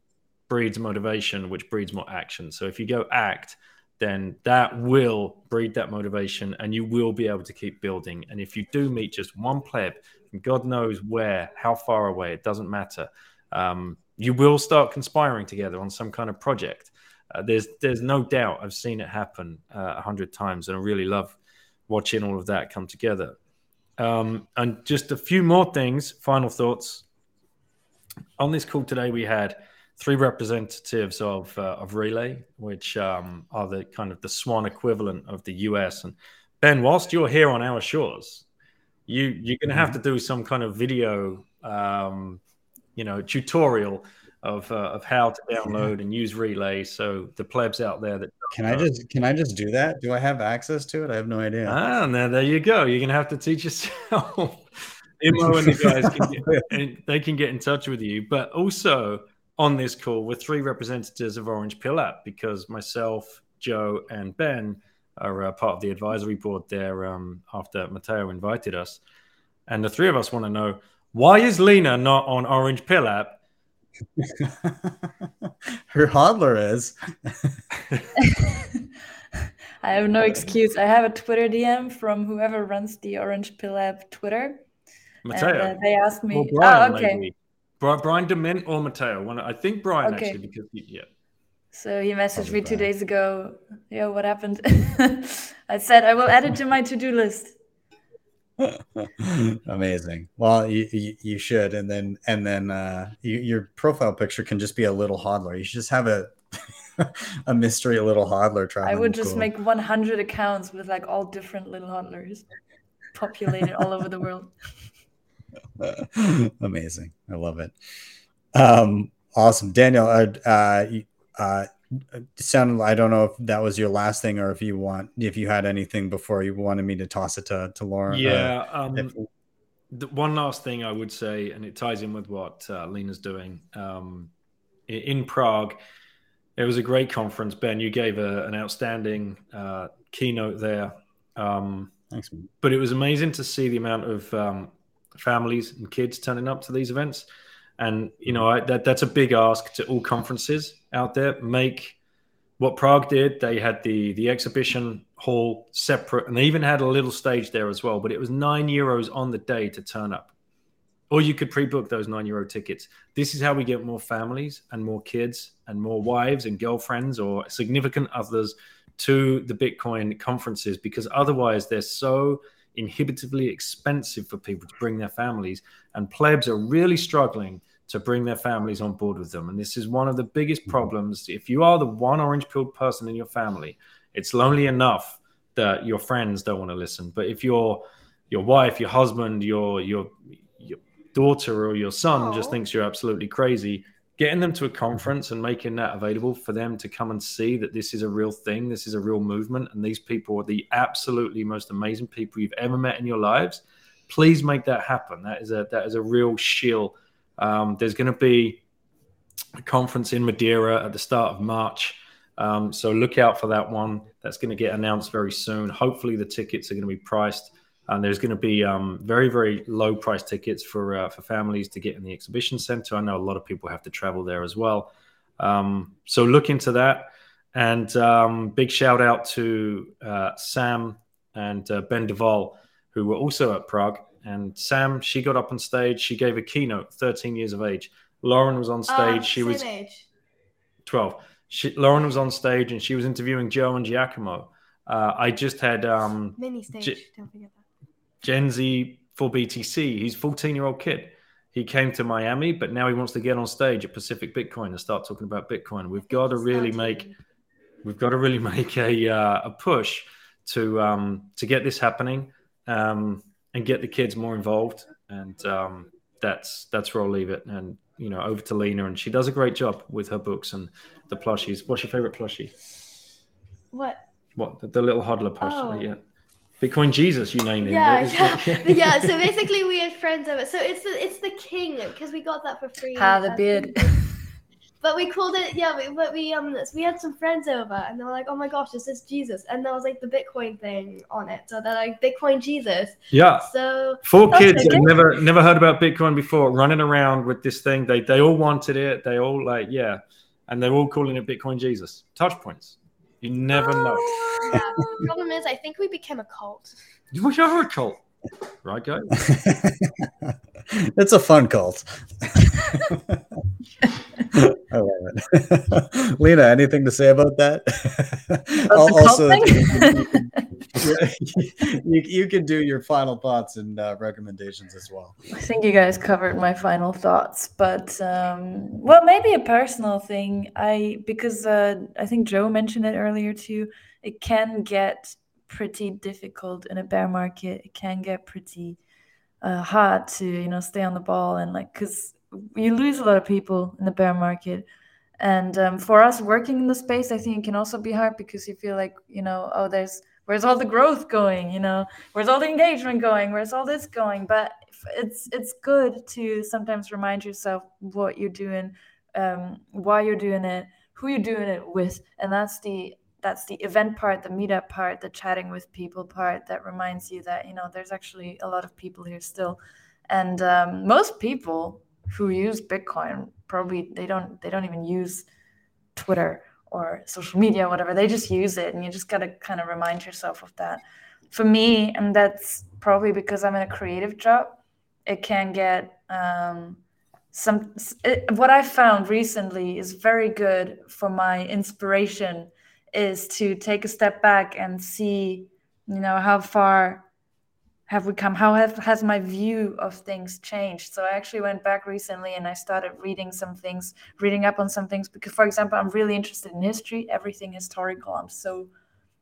breeds motivation, which breeds more action. So if you go act, then that will breed that motivation and you will be able to keep building. And if you do meet just one pleb God knows where, how far away, it doesn't matter. Um, you will start conspiring together on some kind of project. Uh, there's there's no doubt. I've seen it happen uh, a hundred times, and I really love watching all of that come together. Um, and just a few more things. Final thoughts on this call today. We had three representatives of uh, of Relai, which um, are the kind of the Swan equivalent of the US. And Ben, whilst you're here on our shores, you you're going to have to do some kind of video, um, you know, tutorial of uh, of how to download and use Relai. So the plebs out there that Can I just can I just do that? Do I have access to it? I have no idea. Ah, now there you go. You're gonna have to teach yourself. Imo and the guys can get, and they can get in touch with you. But also on this call, we're three representatives of Orange Pill App because myself, Joe, and Ben are uh, part of the advisory board there. Um, after Matteo invited us, and the three of us want to know why is Lina not on Orange Pill App? Her hodler is. I have no excuse. I have a Twitter DM from whoever runs the Orange Pill App Twitter. And Matteo. uh, they asked me. Or Brian, oh, okay. maybe. Bri- Brian Dement or Matteo. One, I think Brian Okay. actually, because he, yeah. So he messaged me two Brian. days ago. Yo, what happened? I said I will add it to my to-do list. Amazing. Well, you, you you should, and then and then uh, you, your profile picture can just be a little hodler. You should just have a a mystery little hodler traveling. I would just cool. make 100 accounts with like all different little hodlers populated all over the world. Amazing. I love it. Um, Awesome, Daniel. Uh, uh, uh, sounded. I don't know if that was your last thing, or if you want, if you had anything before you wanted me to toss it to to Lauren. uh, Yeah. Um, if- the one last thing I would say, and it ties in with what uh, Lina's doing um, in Prague. It was a great conference, Ben. You gave a, an outstanding uh, keynote there. Um, Thanks. man. but it was amazing to see the amount of um, families and kids turning up to these events. And you know I, that that's a big ask to all conferences out there. Make what Prague did. They had the the exhibition hall separate, and they even had a little stage there as well. But it was nine euros on the day to turn up, or you could pre-book those nine euro tickets. This is how we get more families and more kids and more wives and girlfriends or significant others to the Bitcoin conferences because otherwise they're so inhibitively expensive for people to bring their families, and plebs are really struggling to bring their families on board with them. And this is one of the biggest mm-hmm. problems. If you are the one orange pilled person in your family, it's lonely enough that your friends don't want to listen. But if your your wife, your husband, your your your daughter or your son just thinks you're absolutely crazy, getting them to a conference and making that available for them to come and see that this is a real thing, this is a real movement, and these people are the absolutely most amazing people you've ever met in your lives. Please make that happen. That is a that is a real shield. Um, there's going to be a conference in Madeira at the start of March. Um, so look out for that one. That's going to get announced very soon. Hopefully, the tickets are going to be priced, and there's going to be um, very, very low price tickets for uh, for families to get in the exhibition center. I know a lot of people have to travel there as well. Um, so look into that. And um, big shout out to uh, Sam and uh, Ben Duvall, who were also at Prague. And Sam, she got up on stage. She gave a keynote, 13 years of age. Lauren was on stage. Uh, she was age. 12. She, Lauren was on stage and she was interviewing Joe and Giacomo. Uh, I just had um, mini stage. J- Don't forget that. Gen Z for BTC. He's 14 year old kid. He came to Miami, but now he wants to get on stage at Pacific Bitcoin and start talking about Bitcoin. We've got to really make we've got to really make a uh, a push to um, to get this happening um, and get the kids more involved. And um, that's that's where I'll leave it. And you know, over to Lina, and she does a great job with her books and the plushies. What's your favorite plushie? What? What the, the little hodler plushie? Oh. Yeah, Bitcoin Jesus. You named him. Yeah, yeah, it? But yeah. So basically, we had friends over. So it's the it's the king because we got that for free. Ah, the beard. But we called it yeah. We, but we um we had some friends over and they were like, oh my gosh, this is Jesus, and there was like the Bitcoin thing on it. So they're like Bitcoin Jesus. yeah. So Four kids that never never heard about Bitcoin before, running around with this thing. They they all wanted it. They all like yeah, and they're all calling it Bitcoin Jesus. Touch points. You never know. Oh, yeah. the problem is, I think we became a cult. You wish I were a cult, right, guys? it's a fun cult. I love it. Lina, anything to say about that? About thing? you, you can do your final thoughts and uh, recommendations as well. I think you guys covered my final thoughts, but um, well, maybe a personal thing. I because uh, I think Joe mentioned it earlier too. It can get pretty difficult in a bear market. It can get pretty uh, hard to you know stay on the ball and like because you lose a lot of people in the bear market. And um, for us working in the space, I think it can also be hard because you feel like you know, oh, there's where's all the growth going? You know, where's all the engagement going? Where's all this going? But it's it's good to sometimes remind yourself what you're doing, um, why you're doing it, who you're doing it with, and that's the that's the event part, the meetup part, the chatting with people part that reminds you that you know there's actually a lot of people here still, and um, most people who use Bitcoin probably they don't they don't even use Twitter or social media or whatever. They just use it and you just got to kind of remind yourself of that. For me and that's probably because i'm in a creative job it can get um, some it, what i found recently is very good for my inspiration is to take a step back and see you know how far have we come how have, has my view of things changed? So i actually went back recently and i started reading some things reading up on some things because for example i'm really interested in history. Everything historical. I'm so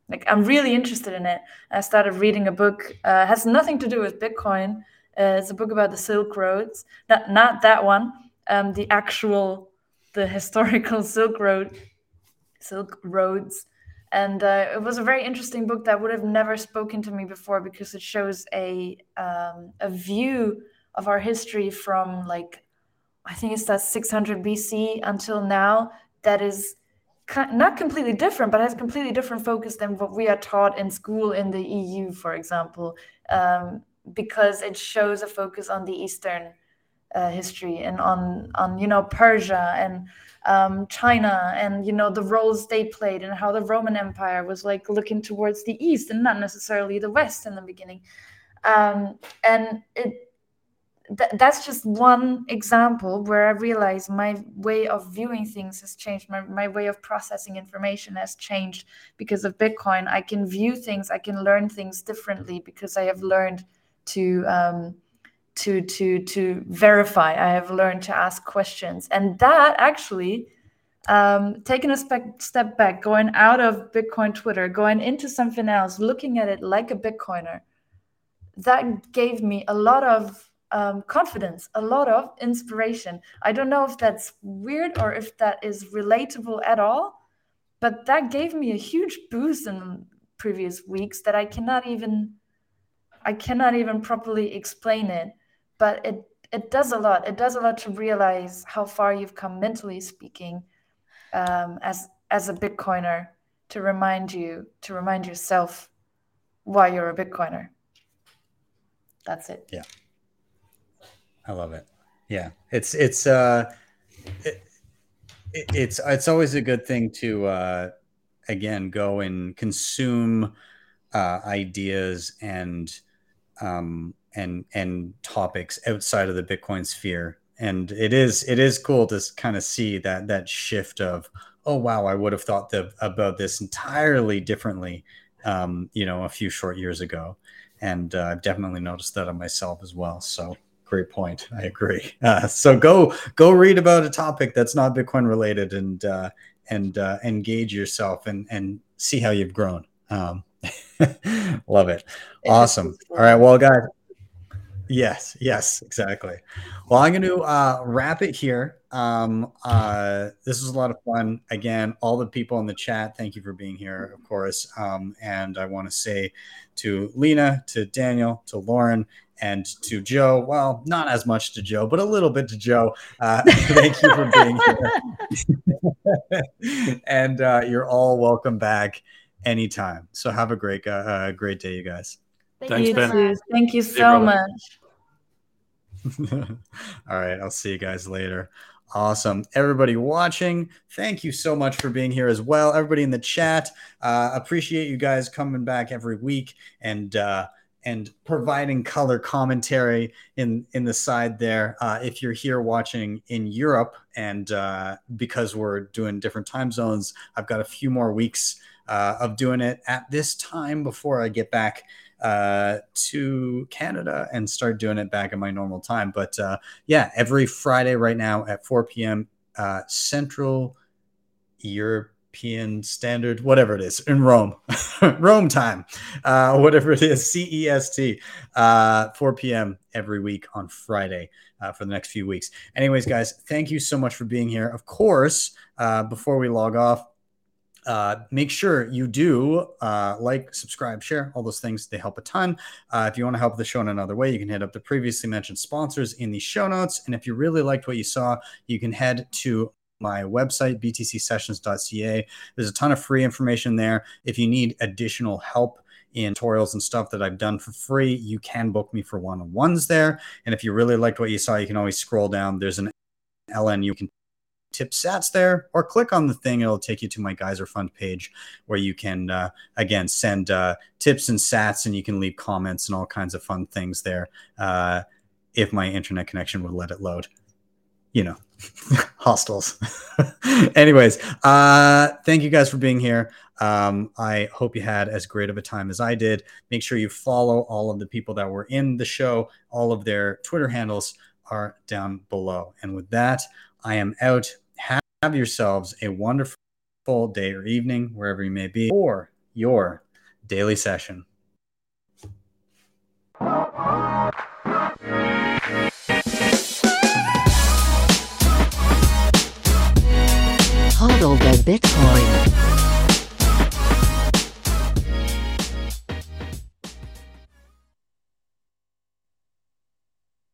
like i'm really interested in it. I started reading a book uh, has nothing to do with bitcoin. Uh, it's a book about the silk roads. Not, not that one. Um, the actual the historical Silk Road, Silk Roads, and uh, it was a very interesting book that would have never spoken to me before because it shows a um, a view of our history from like I think it's that 600 BC until now that is not completely different, but has completely different focus than what we are taught in school in the EU, for example, um, because it shows a focus on the Eastern uh, history and on on you know Persia and um, China and you know the roles they played and how the Roman Empire was like looking towards the east and not necessarily the west in the beginning, um, and it th- that's just one example where I realize my way of viewing things has changed. My, my way of processing information has changed because of Bitcoin. I can view things, I can learn things differently because I have learned to um, to to to verify. I have learned to ask questions, and that actually. Um, taking a spe- step back, going out of Bitcoin Twitter, going into something else, looking at it like a Bitcoiner, that gave me a lot of um, confidence, a lot of inspiration. I don't know if that's weird or if that is relatable at all, but that gave me a huge boost in previous weeks that I cannot even I cannot even properly explain it. But it it does a lot. It does a lot to realize how far you've come mentally speaking um, as as a Bitcoiner to remind you to remind yourself why you're a Bitcoiner. That's it. Yeah. I love it. Yeah, it's it's uh, it, it's it's always a good thing to uh, again go and consume uh, ideas and um, and and topics outside of the Bitcoin sphere. And it is it is cool to kind of see that that shift of oh wow I would have thought the, about this entirely differently um, you know a few short years ago, and uh, I've definitely noticed that on myself as well. So great point. I agree. Uh, so go go read about a topic that's not Bitcoin related and uh, and uh, engage yourself and and see how you've grown. Um, love it. Awesome. All right. Well, guys. Yes. Yes. Exactly. Well, I'm going to uh, wrap it here. Um, uh, this was a lot of fun. Again, all the people in the chat, thank you for being here, of course. Um, and I want to say to Lina, to Daniel, to Lauren, and to Joe. Well, not as much to Joe, but a little bit to Joe. Uh, thank you for being here. and uh, you're all welcome back anytime. So have a great, uh, great day, you guys. Thank Thanks, you Ben. Too. Thank you so much. all right. I'll see you guys later. Awesome. Everybody watching, thank you so much for being here as well. Everybody in the chat, uh, appreciate you guys coming back every week and uh, and providing color commentary in in the side there. Uh, if you're here watching in Europe, and uh, because we're doing different time zones, I've got a few more weeks uh, of doing it at this time before I get back uh, to Canada and start doing it back at my normal time. But uh, yeah, every Friday right now at 4 p.m. Uh, Central Europe European Standard, whatever it is, in Rome, Rome time, uh, whatever it is, CEST, uh, 4 p.m. every week on Friday uh, for the next few weeks. Anyways, guys, thank you so much for being here. Of course, uh, before we log off, uh, make sure you do uh, like, subscribe, share, all those things. They help a ton. Uh, if you want to help the show in another way, you can hit up the previously mentioned sponsors in the show notes. And if you really liked what you saw, you can head to my website, btcsessions.ca. There's a ton of free information there. If you need additional help, in tutorials and stuff that I've done for free, you can book me for one on ones there. And if you really liked what you saw, you can always scroll down. There's an LN you can tip sats there or click on the thing it'll take you to my geyser fund page where you can uh, again send uh, tips and sats and you can leave comments and all kinds of fun things there uh, if my internet connection would let it load. You know hostels. Anyways uh thank you guys for being here. Um i hope you had as great of a time as i did. Make sure you follow all of the people that were in the show. All of their twitter handles are down below. And with that i am out have yourselves a wonderful day or evening wherever you may be or your daily session Hodl the Bitcoin.